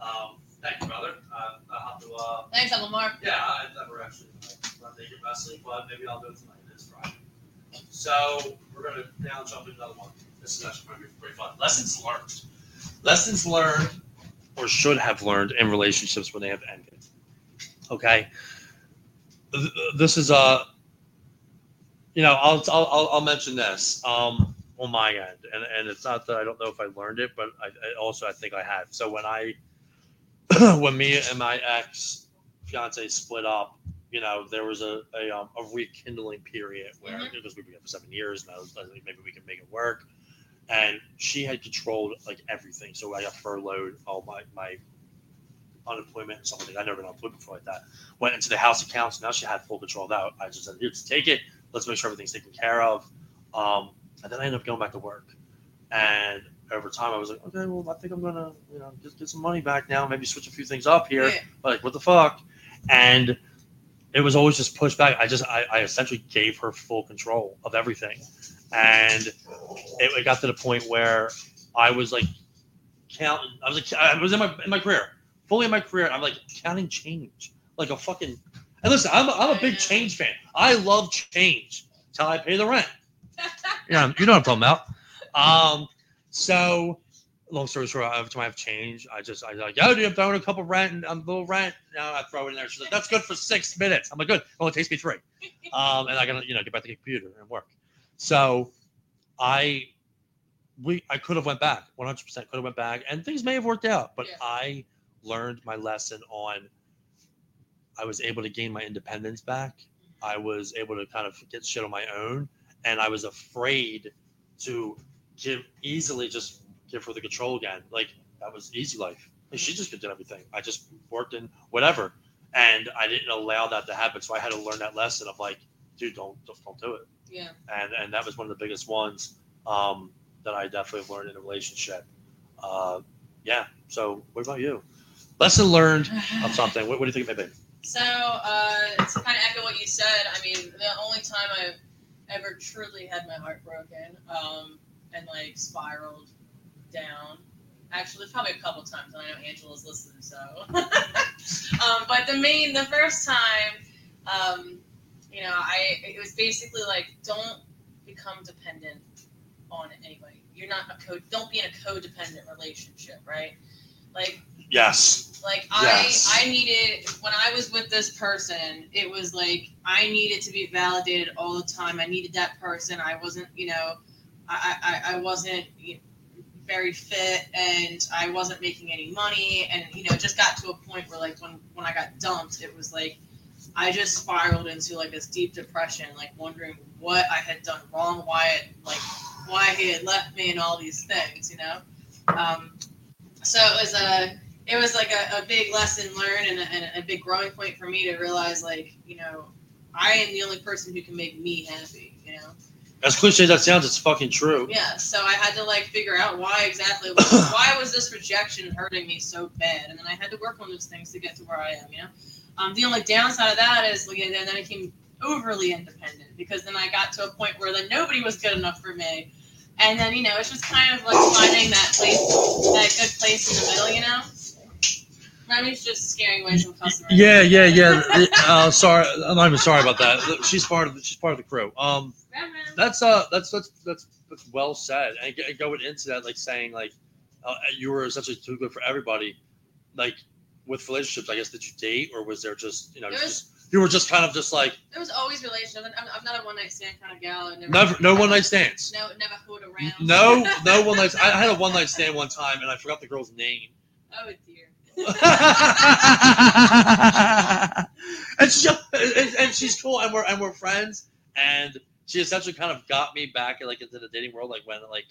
Um, thank you, brother. Uh, I'll have to, uh, Thanks, Uncle Mark. yeah, I've never actually uh, run naked wrestling, but maybe I'll do it tonight. It's Friday. So we're going to now jump into another one. This is actually going to be pretty fun. Lessons learned. Lessons learned or should have learned in relationships when they have ended. Okay. This is a, you know, I'll, I'll, I'll- I'll mention this um, on my end. And, and it's not that I don't know if I learned it, but I, I also I think I have. So when I, when me and my ex fiance split up, you know, there was a a, um, a rekindling period where Mhm. because we've been together for seven years, and I was think maybe we can make it work. And she had controlled like everything, so I got furloughed, all my my unemployment and something. I never been unemployed before like that. Went into the house accounts. Now she had full control of that. I just said, "Here, just take it. Let's make sure everything's taken care of." Um, and then I ended up going back to work. And over time, I was like, "Okay, well, I think I'm gonna, you know, just get some money back now. Maybe switch a few things up here." Yeah. like what the fuck and it was always just pushed back i just i, I essentially gave her full control of everything and it, it got to the point where i was like counting i was like i was in my in my career fully in my career i'm like counting change like a fucking and listen i'm a, I'm a big change fan i love change how i pay the rent yeah you know what i'm talking about um so long story short, every time I have change, I just I like, yo, dude, I'm throwing a couple rent and I'm a little rent. Now I throw it in there. She's like, that's good for six minutes. I'm like, good. Well, it takes me three. Um, and I gotta, you know, get back to the computer and work. So I we I could have went back 100 percent could have went back and things may have worked out, but Yeah. I learned my lesson on I was able to gain my independence back. I was able to kind of get shit on my own, and I was afraid to give easily just give her the control again. Like that was easy life. She just did everything. I just worked in whatever, and I didn't allow that to happen. So I had to learn that lesson of like, dude, don't don't, don't do it. Yeah. And and that was one of the biggest ones um, that I definitely learned in a relationship. Uh, yeah. So what about you? Lesson learned of something. What, what do you think it may be? So, uh, to kind of echo what you said, I mean, the only time I've ever truly had my heart broken um, and like spiraled down, actually, probably a couple times, and I know Angela's listening, so. um, but the main, the first time, um, you know, I it was basically like, don't become dependent on anybody. You're not a co. Don't be in a codependent relationship, right? Like Yes. like Yes. I I needed when I was with this person, it was like I needed to be validated all the time. I needed that person. I wasn't, you know, I I, I wasn't very fit and I wasn't making any money and you know, it just got to a point where like when when I got dumped, it was like I just spiraled into like this deep depression, like wondering what I had done wrong, why it like why he had left me and all these things, you know. Um, so it was a it was like a, a big lesson learned and a, and a big growing point for me to realize like you know i am the only person who can make me happy you know As cliche as that sounds, it's fucking true. yeah so i had to like figure out why exactly why was this rejection hurting me so bad? And then i had to work on those things to get to where i am you know? Um, the only downside of that is like, then i became overly independent because then i got to a point where then nobody was good enough for me. And then you know it's just kind of like finding that place that good place in the middle you know Remy's just scaring away some customers. Yeah, yeah, yeah. uh, sorry, I'm not even sorry about that. She's part of the, she's part of the crew. Um, that's uh, that's that's that's, that's well said. And going into that, like saying like uh, you were essentially too good for everybody. Like with relationships, I guess did you date or was there just you know was- just, you were just kind of just like There was always relationship. I'm, I'm not a one night stand kind of gal. Never, never no one night stands. No, never hood around. No, no one night. I had a one night stand one time and I forgot the girl's name. Oh dear. and, she, and, and she's cool, and we're and we're friends. And she essentially kind of got me back like into the dating world, like when like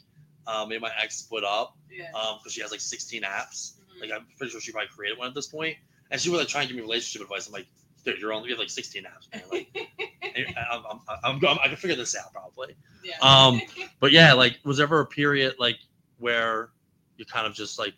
um, me and my ex split up, Yeah. um, because she has like 16 apps. Mhm. Like I'm pretty sure she probably created one at this point. And she was like trying to give me relationship advice. I'm like, dude, you're only you have like 16 apps, man. Like, I'm, I'm, I'm, I'm, I can figure this out probably. yeah. Um, But yeah, like, was there ever a period like where you kind of just like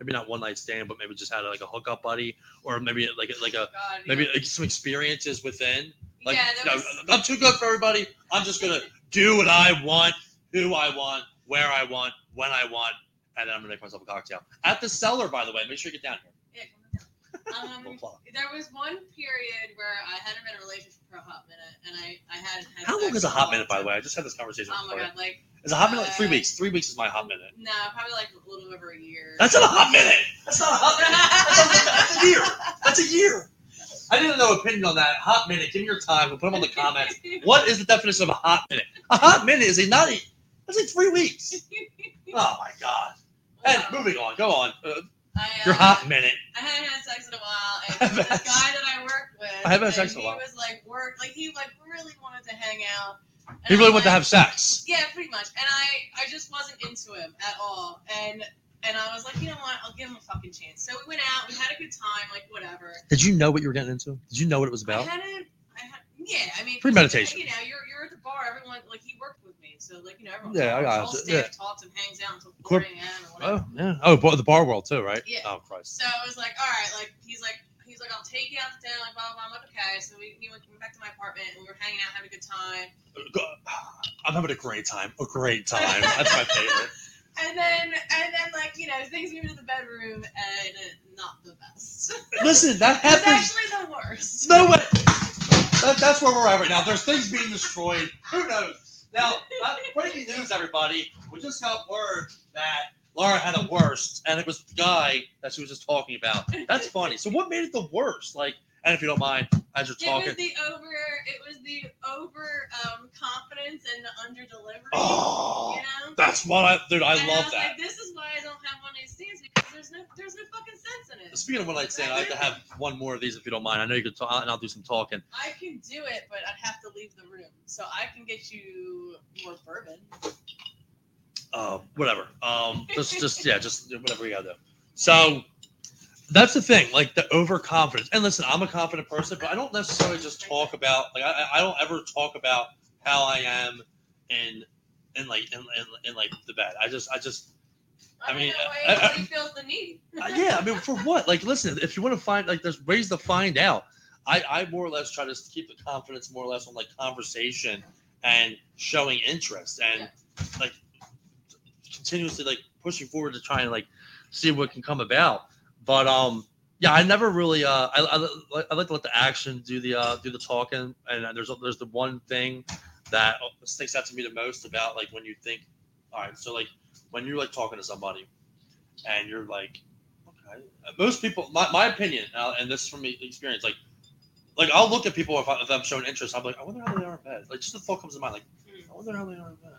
maybe not one night stand, but maybe just had like a hookup buddy, or maybe like like a oh God, maybe yeah. like some experiences within. Like, yeah, no, was, I'm too good for everybody. I'm just gonna do what I want, who I want, where I want, when I want, and then I'm gonna make myself a cocktail at the cellar. By the way, make sure you get down here. yeah, come on down. Little Um, there was one period where I hadn't been in a relationship for a hot minute, and I I hadn't had. How long is a hot minute? By the way, I just had this conversation. Oh my with god, like Is a hot minute like three Uh, weeks? Three weeks is my hot minute. no, probably like a little over a year. That's not a hot minute. That's not a hot minute. That's a year. That's a year. I didn't know opinion on that. Hot minute. Give me your time. We'll put them on the comments. What is the definition of a hot minute? A hot minute is a not a. That's like three weeks. Oh my god. And moving on. Go on. Uh, I, your uh, hot minute. I hadn't had sex in a while, and this guy that I worked with, I haven't had sex in a he while. was like work, like he like really wanted to hang out. And He really wanted to have sex. Yeah, pretty much. And I, I just wasn't into him at all. And and I was like, you know what? I'll give him a fucking chance. So we went out. We had a good time. Like whatever. Did you know what you were getting into? Did you know what it was about? I hadn't. I had, yeah, I mean, Premeditation. You know, you're you're at the bar. Everyone like he worked with me, so like you know everyone. Yeah, I got talks, it. Yeah. talks and hangs out until Corp- 4 a.m. Oh yeah. Oh, bo- the bar world too, right? Yeah. Oh Christ. So I was like, all right, like he's like he's like, I'll take you out to dinner, like blah blah. blah. I'm like, okay. So we, we went, back to my apartment and we were hanging out, having a good time. I'm having a great time. A great time. That's my favorite. And then and then like you know things moved to the bedroom and not the best. Listen, that It's happens. actually the worst. No way. That, that's where we're at right now. There's things being destroyed. Who knows? Now, uh, breaking news, everybody. We just got word that Laura had a worst, and it was the guy that she was just talking about. That's funny. So, what made it the worst? Like, and if you don't mind, as you're talking, It was the over. It was the over um, confidence and the under delivery. oh, you know. that's what I, dude. I And love was that. Like, this is why I don't have one night stands because there's no there's no fucking sense in it. Speaking of one night stand, I have to have one more of these if you don't mind. I know you could talk, and I'll do some talking. I can do it, but I'd have to leave the room. So I can get you more bourbon. uh, whatever. Um, just, just yeah, just whatever we gotta do. So that's the thing, like the overconfidence. And listen, I'm a confident person, but I don't necessarily just talk about like I, I don't ever talk about how I am in in like in, in, in like the bed. I just I just I I, mean, he feels the need. yeah. I mean, for what? Like, listen, if you want to find like there's ways to find out. I I more or less try to keep the confidence more or less on like conversation and showing interest and like continuously like pushing forward to try and like see what can come about. But um, yeah, I never really uh, I, I, I like to let the action do the uh, do the talking. And there's there's the one thing that sticks out to me the most about like when you think, all right, so like when you're like talking to somebody and you're like, okay, most people, my, my opinion, uh, and this is from experience, like. Like I'll look at people if, I, if I'm showing interest. I'm like, I wonder how they are in bed. Like just the thought comes to mind. Like I wonder how they are in bed.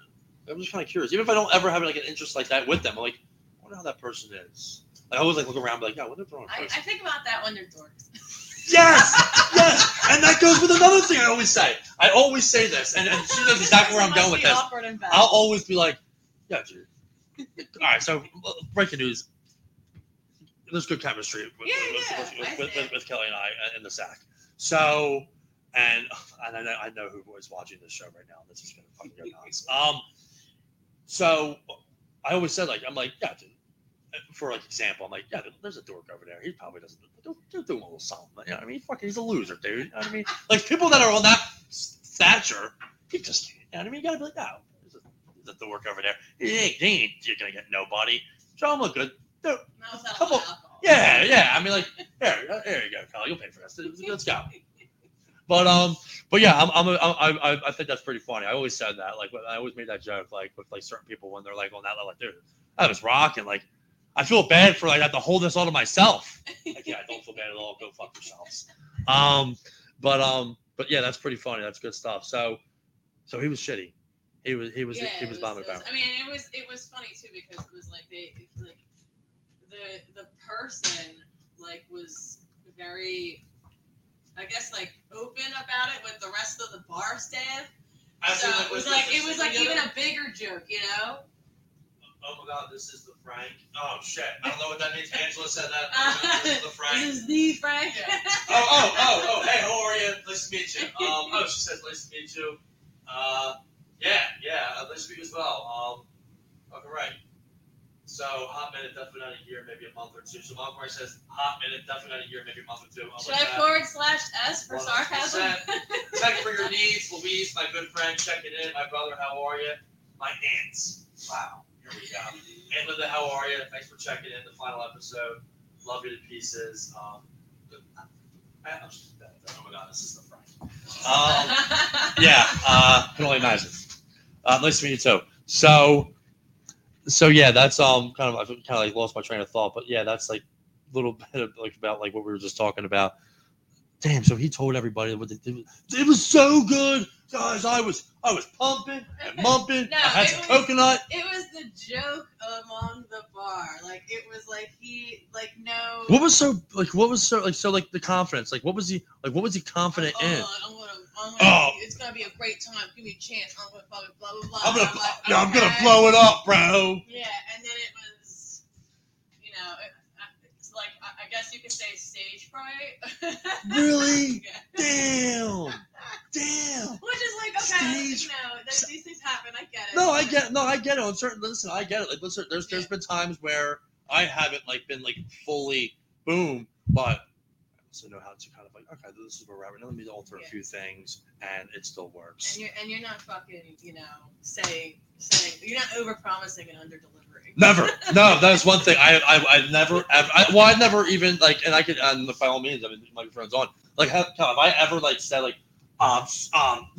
I'm just kind of curious. Even if I don't ever have like an interest like that with them, I'm like, I wonder how that person is. I always like look around, and be like, yeah, I wonder if they're on a I, person. I think about that when they're dorks. Yes, yes, and that goes with another thing I always say. I always say this, and, and she knows exactly where I'm going with be this. awkward in bed. I'll always be like, yeah, dude. All right, so uh, breaking news. There's good chemistry with, Yeah, with, yeah, with, with, with, with Kelly and I uh, in the sack. So, and and I know, I know who is watching this show right now. This is gonna fucking go nuts. Um, so I always said like I'm like yeah, dude. For like example, I'm like yeah, there's a dork over there. He probably doesn't. They'll, they'll do a little something. You know what I mean? Fucking, he's a loser, dude. You know what I mean? Like people that are on that stature, he just. You know what I mean? You gotta be like, no, there's a, there's a dork over there. He ain't, he ain't you're gonna get nobody. Show him look good. Dude, Not couple- yeah, yeah. I mean, like, here, here you go, Kyle. You'll pay for this. Let's go. But um, but yeah, I'm, I'm, a, I, I, I think that's pretty funny. I always said that. Like, I always made that joke, like with like certain people when they're like on that level, like, dude, I was rocking. Like, I feel bad for like I have to hold this all to myself. Like, yeah, I don't feel bad at all. Go fuck yourselves. Um, but um, but yeah, that's pretty funny. That's good stuff. So, so he was shitty. He was he was Yeah, he it was bombing it was- about. I mean, it was it was funny too because it was like they like the the person like was very, I guess like open about it with the rest of the bar staff. So it was like it was like even a bigger joke, you know. Oh my god, this is the Frank. Oh shit, I don't know what that means. Angela said that. this is the Frank. This is the Frank. Oh, oh, oh, oh, hey, how are you? Nice to meet you. Um, oh, she says nice to meet you. Uh, yeah, yeah, uh, nice to meet you as well. Um, okay, right. So, hot minute, definitely not a year, maybe a month or two. So, Murray says, hot minute, definitely not a year, maybe a month or two. I'm Should I that. forward slash S for 100%. sarcasm? Check for your needs, Louise, my good friend, checking in. My brother, how are you? My aunts. Wow, here we go. Aunt Linda, how are you? Thanks for checking in. The final episode. Love you to pieces. Um, I, I'm just, oh my god, this is the Frank. Um, yeah, uh, can only imagine. Uh, nice to meet you too. So, so yeah, that's um kind of I kind of like lost my train of thought, but yeah, that's like a little bit of like about like what we were just talking about. Damn, so he told everybody what they did. It was so good, guys. I was I was pumping and mumping. No, I had it some was- coconut. It was the joke among the bar. Like it was like he like no. What was so like? What was so like? So like the confidence. Like what was he like? What was he confident oh, in? I'm gonna, I'm gonna, Oh. It's gonna be a great time. Give me a chance. I'm gonna blah blah blah blah. I'm gonna, like, yeah, I'm gonna blow it up, bro. Yeah, and then it was, you know, it, it's like I, I guess you could say stage fright. Really? Yeah. Damn, damn. Which is like okay, Stage- you know, th- these things happen. I get it. No, I get no, I get it. On certain listen, I get it. Like listen, there's there's been times where I haven't like been like fully boom, but Also know how to kind of like okay, this is where we're at. Now let me alter a few things, and it still works. And you're and you're not fucking, you know, saying saying you're not over promising and under delivering. Never. No, that's one thing. I I, I never ever. I, well, I never even like, and I could, and by all means, I mean, my friends on. Like, have, have I ever like said like, um, um,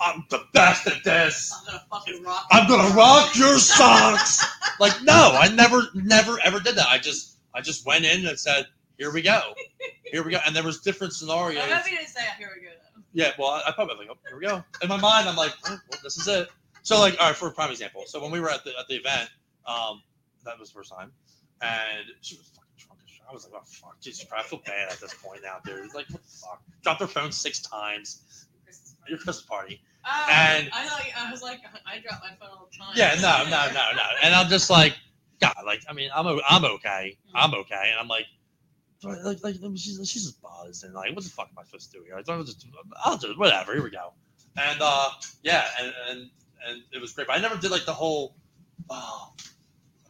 I'm the best at this. I'm gonna fucking rock. I'm gonna rock your socks. like, no, I never, never, ever did that. I just, I just went in and said, here we go, here we go, and there was different scenarios. I'm happy to say here we go though. Yeah, well, I, probably like, oh, here we go. In my mind, I'm like, oh, well, this is it. So, like, all right, for a prime example, so when we were at the at the event, um, that was the first time, and she was fucking drunk as shit. I was like, oh fuck, Jesus Christ, I feel bad at this point now, dude. Like, what the fuck? Dropped her phone six times. Christmas party. Your Christmas party. Oh, and- I thought I was like I drop my phone all the time. Yeah, no, no, no, no. And I'm just like, God, like, I mean, I'm I'm okay, I'm okay, and I'm like. Like, like, she's, she's just buzzed and like, what the fuck am I supposed to do here? Like, I'll just, I'll just, whatever. Here we go. And uh, yeah, and, and and it was great. But I never did like the whole, oh,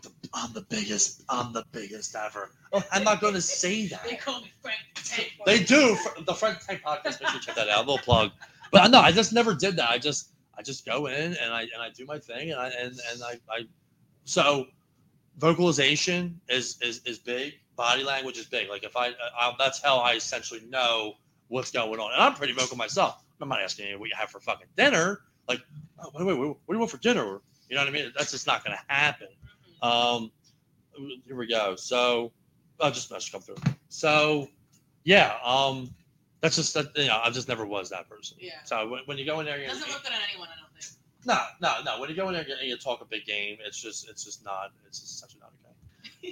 the, I'm the biggest, I'm the biggest ever. Oh, I'm not going to say that. They call me Frank Tank. They do. The Frank Tank podcast. Make sure you check that out. A little plug. But no, I just never did that. I just I just go in and I and I do my thing and I and and I, I so vocalization is is is big. Body language is big. Like if I, I that's how I essentially know what's going on. And I'm pretty vocal myself. I'm not asking you what you have for fucking dinner. Like, oh, wait, wait, wait, what do you want for dinner? You know what I mean? That's just not going to happen. Mhm. Um, here we go. So, I'll just message come through. So, yeah. Um, that's just that. You know, I just never was that person. Yeah. So when, when you go in there, you Doesn't look good on anyone, I don't think. no, no, no. When you go in there and you talk a big game, it's just, it's just not, it's just such a not okay.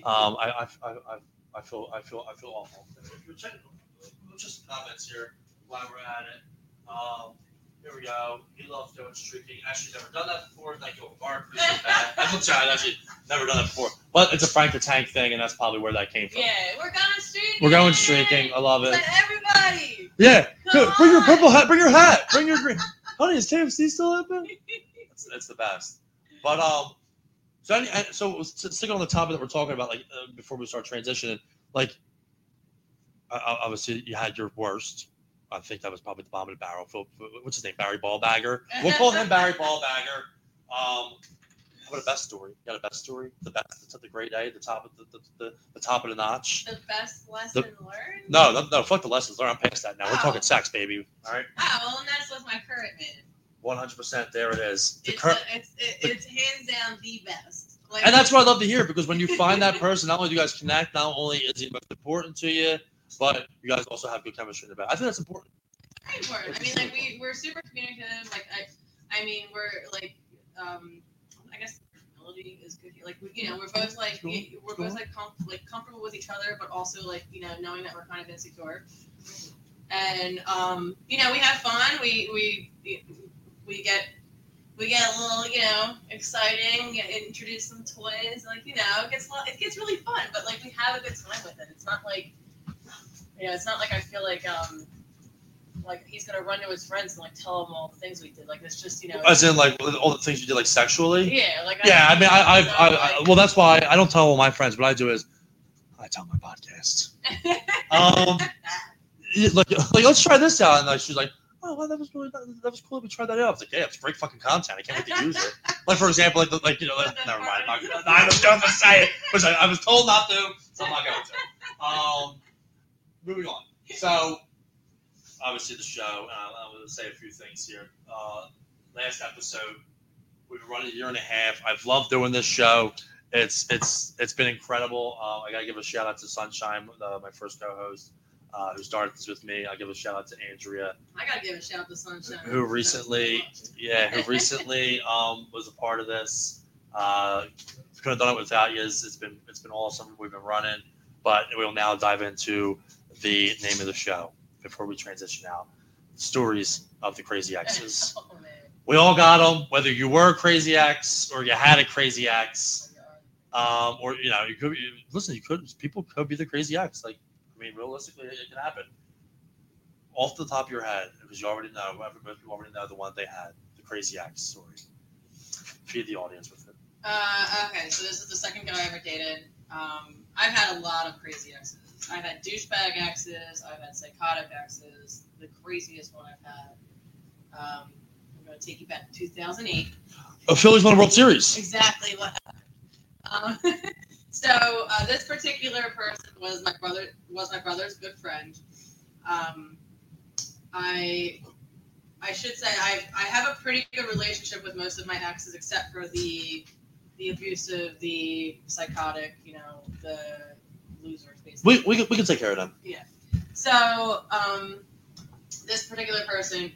Um, I, I, I, I, I feel, I feel, I feel awful. If you're checking, just comments here while we're at it. Um, here we go. He loves doing streaking. Actually, never done that before. Thank you, Mark. Appreciate that. I'm sorry, I've actually never done that before. But it's a Frank the Tank thing, and that's probably where that came from. Yeah, we're going streaking. We're going streaking. I love it. Let everybody. Yeah, Come good. Bring your purple hat. Bring your hat. Bring your green. Honey, is KFC still open? It's, it's the best. But um, so and- so sticking on the topic that we're talking about, like uh, before we start transitioning, like uh, obviously you had your worst. I think that was probably the bottom of the barrel. Phil, what's his name? Barry Ballbagger. We'll call him Barry Ballbagger. Um, what a best story? You got a best story? The best. At the great day, the top of the the, the, the top of the notch. The best lesson learned. No, no, no. Fuck the lessons learned. I'm past that now. We're Oh. talking sex, baby. All right. Ah, well, and that's what's my current man. One hundred percent. There it is. The It's, cur- a, it's, it, it's hands down the best. Like, and that's what I love to hear because when you find that person, not only do you guys connect, not only is he most important to you, but you guys also have good chemistry in the back. I think that's important. very important. I mean, like we we're super communicative. Like I, I mean, we're like, um, I guess personality is good. Like we, you know, we're both like Cool. we're Cool. both like com- like comfortable with each other, but also like you know knowing that we're kind of insecure. And um, you know, we have fun. We we we get we get a little, you know, exciting. Introduce some toys, like you know, it gets lot, it gets really fun. But like we have a good time with it. It's not like, you know, it's not like I feel like um, like he's gonna run to his friends and like tell them all the things we did. Like it's just you know. As in, like all the things you did, like sexually. yeah, like Yeah, I mean, I, I, so, I, I like- well, that's why I don't tell all my friends. What I do is, I tell my podcasts. Um, like, like let's try this out, and like, she's like, oh, well, that was really that, that was cool. We tried that out. I was like, yeah, it's great fucking content. I can't wait to use it. Like for example, like, the, like you know, like, never mind. I'm not, I was going to say it, which I, I was told not to, so I'm not going to. Um, moving on. So, obviously, the show. Uh, I'm going to say a few things here. Uh, last episode, we've been running a year and a half. I've loved doing this show. It's it's it's been incredible. Uh, I gotta give a shout out to Sunshine, uh, my first co-host, uh, who started this with me. I'll give a shout out to Andrea, I gotta give a shout out to Sunshine. who recently, yeah, who recently um, was a part of this. Uh, couldn't have done it without you. It's, it's been it's been awesome. We've been running, but we'll now dive into the name of the show before we transition out. Stories of the Crazy Exes. oh. We all got them, whether you were a crazy ex or you had a crazy ex, Oh um, or you know, you could you, listen. You could people could be the crazy ex. Like, mean, realistically, it, it can happen. Off the top of your head, because you already know, everybody you already know the one they had, the crazy ex story. Feed the audience with it. Uh, okay, so this is the second guy I ever dated. Um, I've had a lot of crazy exes. I've had douchebag exes. I've had psychotic exes. The craziest one I've had. Um, I'm going to take you back to 2008. Oh, Phillies won the World Series. Exactly what. Um, so uh, this particular person was my brother. Was my brother's good friend. Um, I I should say I I have a pretty good relationship with most of my exes, except for the the abusive, the psychotic, you know, the losers, basically. We, we, can- we can take care of them. Yeah. So um, this particular person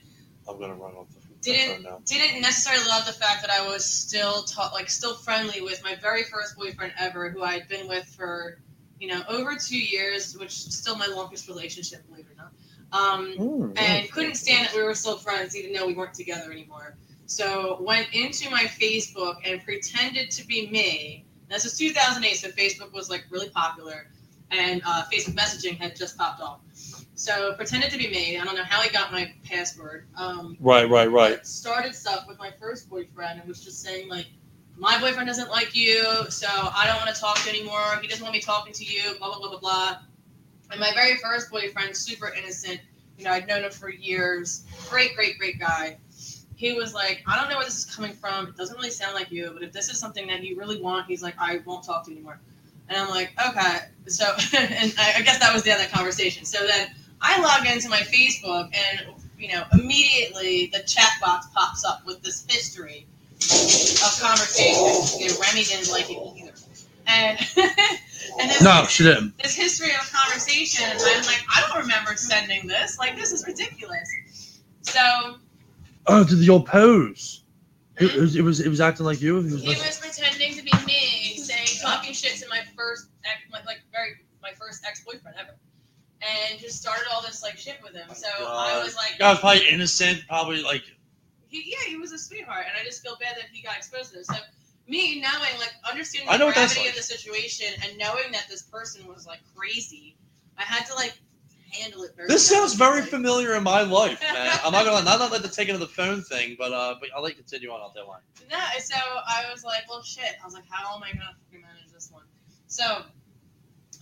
I'm gonna run off Didn't- didn't necessarily love the fact that I was still ta- like still friendly with my very first boyfriend ever, who I had been with for you know over two years, which is still my longest relationship, believe it or not. Um, Mm, and couldn't stand that we were still friends, even though we weren't together anymore. So went into my Facebook and pretended to be me. This was 2008, so Facebook was like really popular, and uh, Facebook messaging had just popped off. So pretended to be me. I don't know how he got my password. Um, Right, right, right. started stuff with my first boyfriend and was just saying like my boyfriend doesn't like you so i don't want to talk to you anymore. He doesn't want me talking to you blah blah blah blah blah. And my very first boyfriend super innocent you know i'd known him for years. Great great great guy. He was like i don't know where this is coming from. It doesn't really sound like you but if this is something that you really want he's like i won't talk to you anymore. And i'm like okay. So and I, guess that was the end of the conversation. So then i log into my facebook and you know, immediately the chat box pops up with this history of conversation. You know, Remy didn't like it either. And and this, No, she didn't. this history of conversation, and I'm like, I don't remember sending this. Like, this is ridiculous. So Oh, did the old pose? It, it was, it was it was acting like you. He was he was pretending to be me, saying talking shit to my first ex, my, like very my first ex boyfriend ever, and just started all this like shit with him. So I was like, guy was probably innocent, probably like he, yeah, he was a sweetheart, and I just feel bad that he got exposed to this. So me knowing, like, understanding I the know what gravity like. of the situation and knowing that this person was like crazy, I had to like handle it very. This sounds very delicately. familiar in my life, man. I'm not gonna not not like the taking of the phone thing, but uh, but I'll let you continue on out that line. No, so I was like, well, shit. I was like, how am I gonna fucking manage this one? So,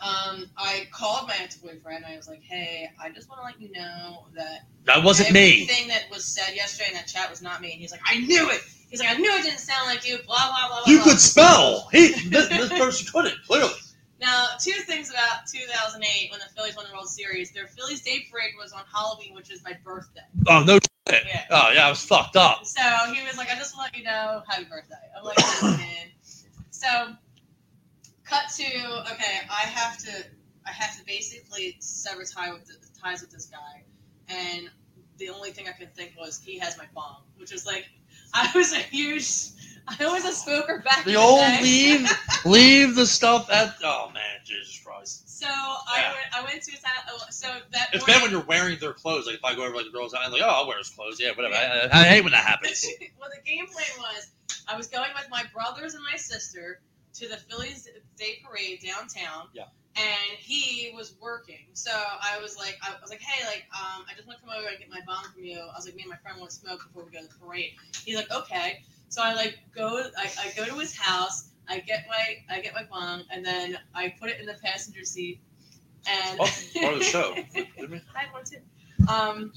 um, I called my ex-boyfriend. I was like, hey, I just want to let you know that That wasn't me. Everything that was said yesterday in that chat was not me. And he's like, I knew it. He's like, I knew it didn't sound like you. Blah blah blah. blah You blah. could spell. He this, this person couldn't clearly. Now, two things about 2008 when the Phillies won the World Series. Their Phillies Day Parade was on Halloween, which is my birthday. Oh no shit. Yeah. Oh yeah, I was fucked up. So he was like, I just want to let you know, happy birthday. I'm like, man. So, cut to okay. I have to, I have to basically sever tie with the, ties with this guy, and the only thing I could think was he has my bomb, which was like, I was a huge, I was a smoker back in The the old day. leave leave the stuff at oh man, Jesus Christ. So So I went. I went to his house. oh, So that It's morning, bad when you're wearing their clothes. Like if I go over like a girl's house, I'm like, oh, I'll wear his clothes. Yeah, whatever. I, I, I hate when that happens. well, the game plan was I was going with my brothers and my sister to the Phillies Day Parade downtown. Yeah. And he was working, so I was like, I was like, hey, like, um, I just want to come over and get my bomb from you. I was like, me and my friend want to smoke before we go to the parade. He's like, okay. So I like go, I, I go to his house. I get my, I get my bomb, and then I put it in the passenger seat. And Oh, part of the show. I had one too. Um,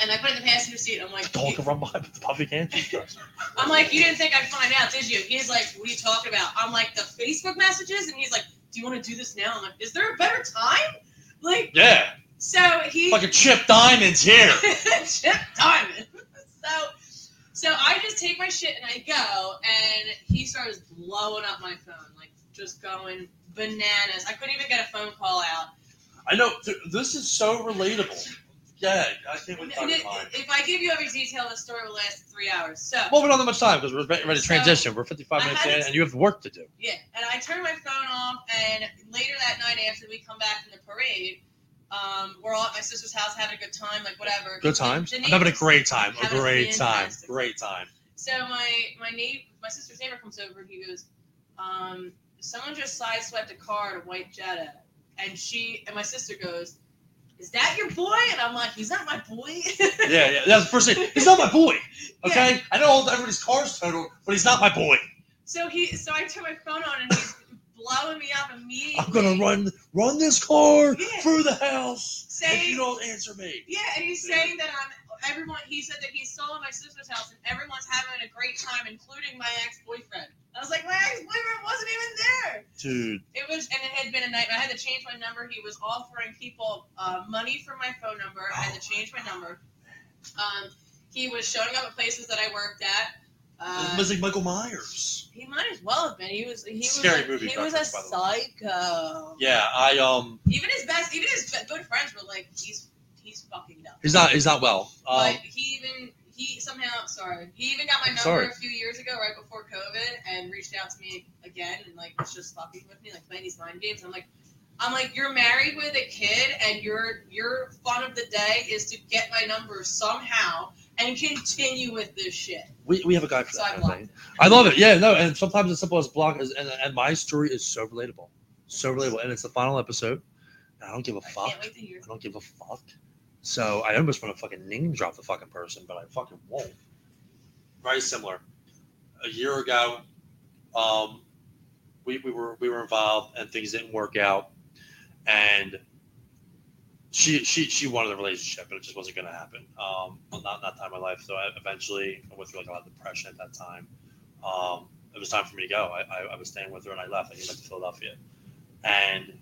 and I put it in the passenger seat. I'm like, Dog can run behind with the puffy can. I'm like, you didn't think I'd find out, did you? He's like, what are you talking about? I'm like, the Facebook messages, and he's like, do you want to do this now? I'm like, is there a better time? Like, Yeah, so he fucking Chip Diamond's here. Chip Diamond. So, so I just take my shit and I go, and he starts blowing up my phone, like just going bananas. I couldn't even get a phone call out. I know. th- This is so relatable. Yeah, I can't wait to talk about if I give you every detail, the story will last three hours. So. Well, we don't have much time because we're ready to So, transition. We're 55 I minutes had in, this- and you have work to do. Yeah, and I turned my phone off, and later that night, after we come back from the parade, um, we're all at my sister's house having a good time, like whatever. Good times. The I'm having a neighbors- great time. A having a great time. fantastic Great time. So my my neighbor, my sister's neighbor comes over, and he goes, um, "Someone just sideswiped a car a white Jetta," and she and my sister goes, "Is that your boy?" And I'm like, "He's not my boy." Yeah, yeah. That's the first thing. He's not my boy. Okay. I know all everybody's cars total, but he's not my boy. So he, so I turn my phone on, and he's blowing me up immediately. I'm gonna run run this car Yeah. through the house if you don't answer me. Yeah, and he's saying that I'm everyone. He said that he's still at my sister's house and everyone's having a great time, including my ex-boyfriend. I was like, my ex-boyfriend wasn't even there. Dude, It was, and it had been a nightmare. I had to change my number. He was offering people uh, money for my phone number. I had to change my number. Um, he was showing up at places that I worked at. it Uh, was like Michael Myers. he might as well have been. He was. He Scary was. A, movie he was a psycho. Yeah, I um, Even his best, even his good friends were like, he's he's fucking dumb. he's not he's not well. Um, but he even he somehow sorry he even got my number Sorry. a few years ago right before COVID and reached out to me again and like was just fucking with me like playing these mind games. I'm like I'm like you're married with a kid and your your fun of the day is to get my number somehow and continue with this shit. we, we have a guy for So that I kind of. I love it. Yeah, no, and sometimes as simple as block is, and, and my story is so relatable, so relatable, and it's the final episode. I don't give a fuck. can't wait to hear. I don't give a fuck. So I almost want to fucking name drop the fucking person, but I fucking won't. Very similar. A year ago, um, we, we were we were involved and things didn't work out, and she she she wanted a relationship, but it just wasn't going to happen. Um, not not time of my life. So I eventually I went through like a lot of depression at that time. Um, it was time for me to go. I, I, I was staying with her and I left. I came back to Philadelphia, and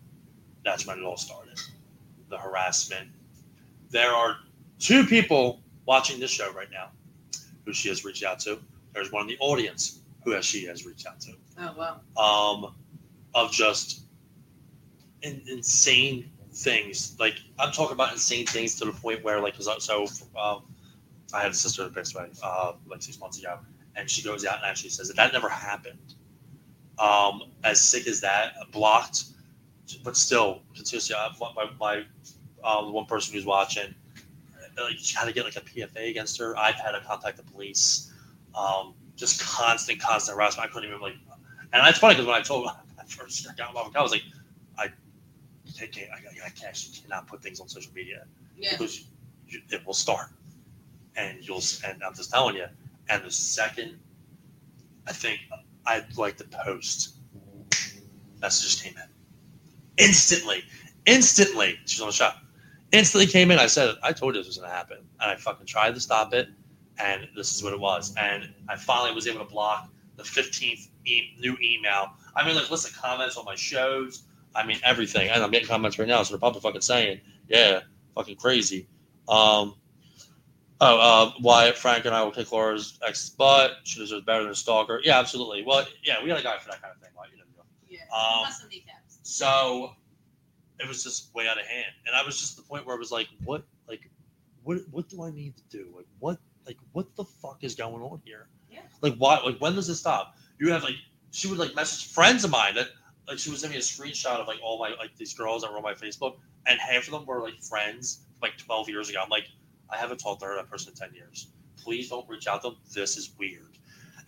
that's when it all started. The harassment. There are two people watching this show right now who she has reached out to. There's one in the audience who has she has reached out to. Oh wow. Um, of just in, insane things. Like I'm talking about insane things to the point where, like so um, I had a sister that passed away uh, like six months ago, and she goes out and actually says that that never happened. Um, as sick as that, blocked, but still continuously. I've, my my the one person who's watching, like, she had to get like a PFA against her. I've had to contact the police. Um, just constant, constant harassment. I couldn't even like, and it's funny because when I told I first got off, I was like, I can't, I, I, I can't, actually cannot put things on social media Yeah. because you, it will start, and you'll, and I'm just telling you. And the second, I think I'd like to post, messages came in instantly, instantly. She's on the shot. Instantly came in. I said, I told you this was gonna happen, and I fucking tried to stop it, and this is what it was. And I finally was able to block the 15th e- new email. I mean, like, listen, comments on my shows. I mean, everything. And I'm getting comments right now, so they're probably fucking saying, yeah, fucking crazy. Um, oh, uh, Wyatt Frank and I will kick Laura's ex butt. She deserves better than a stalker. Yeah, absolutely. Well, yeah, we got a guy for that kind of thing. Wyatt, you know. Yeah. Um. So it was just way out of hand, and I was just at the point where I was like, "What? Like, what? What do I need to do? Like, what? Like, what the fuck is going on here? Yeah. Like, why? Like, when does it stop? You have like, she would like message friends of mine that like she was sending me a screenshot of like all my like these girls that were on my Facebook, and half of them were like friends like 12 years ago. I'm like, I haven't talked to her that person in 10 years. Please don't reach out to them. This is weird.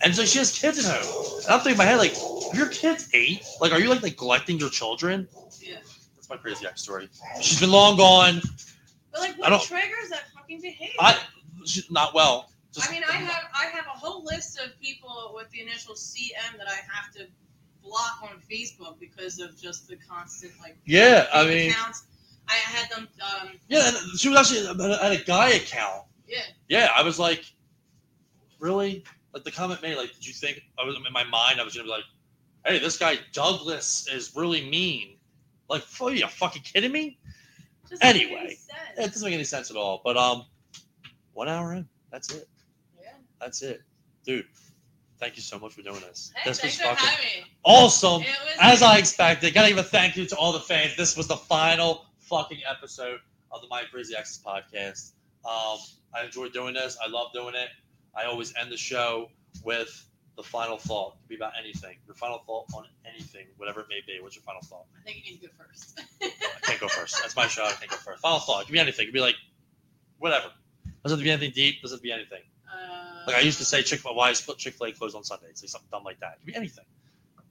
And so she has kids at home. And I'm thinking in my head, like, your kid's eight, like, are you like neglecting your children? Yeah. That's my crazy ex story. She's been long gone. But like, I what don't- triggers that fucking behavior? I she's not well. Just, I mean, I have I have a whole list of people with the initial CM that I have to block on Facebook because of just the constant like. Yeah, I fake mean- accounts. I had them. Um, yeah, and she was actually at a guy account. yeah. Yeah, I was like, really? Like the comment made, like, did you think I was in my mind? I was gonna be like, hey, this guy Douglas is really mean. Like, are you fucking kidding me? Just Anyway, any It doesn't make any sense at all. But um, one hour in, that's it. Yeah. That's it, dude. Thank you so much for doing this. Hey, this was fucking having me. awesome. Was As I expected. Gotta give a thank you to all the fans. This was the final fucking episode of the My Crazy Exes podcast. Um, I enjoyed doing this. I love doing it. I always end the show with the final thought. It could be about anything. Your final thought on anything, whatever it may be. What's your final thought? I think you need to go first. I can't go first. That's my show. I can't go first. Final thought. It could be anything. It could be like, whatever. Doesn't have to be anything deep. Doesn't have to be anything. Uh, Like I used to say, Chick Fil. Why is Chick Fil A closed on Sundays? Like something dumb like that. It could be anything.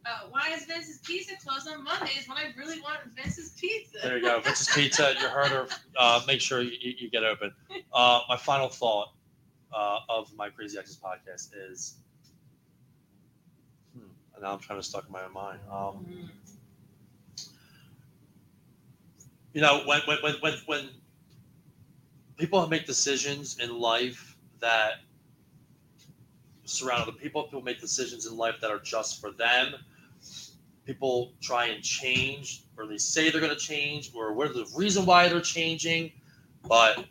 Uh, why is Vince's Pizza closed on Mondays when I really want Vince's Pizza? There you go. Vince's Pizza. You heard her. Uh, make sure you, you get open. Uh, my final thought uh, of my Crazy Exes podcast is, now I'm trying to stuck in my own mind. Um, Mm. you know, when when when when, when people make decisions in life that surround other people, people make decisions in life that are just for them. People try and change, or they say they're going to change, or what the reason why they're changing. But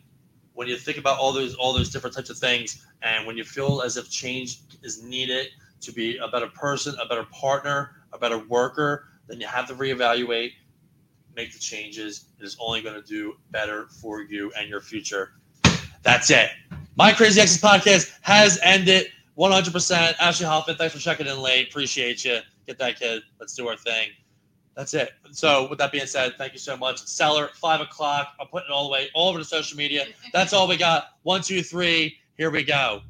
when you think about all those all those different types of things, and when you feel as if change is needed to be a better person, a better partner, a better worker, then you have to reevaluate make the changes. It is only going to do better for you and your future. That's it. My Crazy Exes podcast has ended 100%. Ashley Hoffman, thanks for checking in late. Appreciate you. Get that kid. Let's do our thing. That's it. So, with that being said, thank you so much. Cellar, 5 o'clock. I'm putting it all the way all over the social media. That's all we got. One, two, three. Here we go.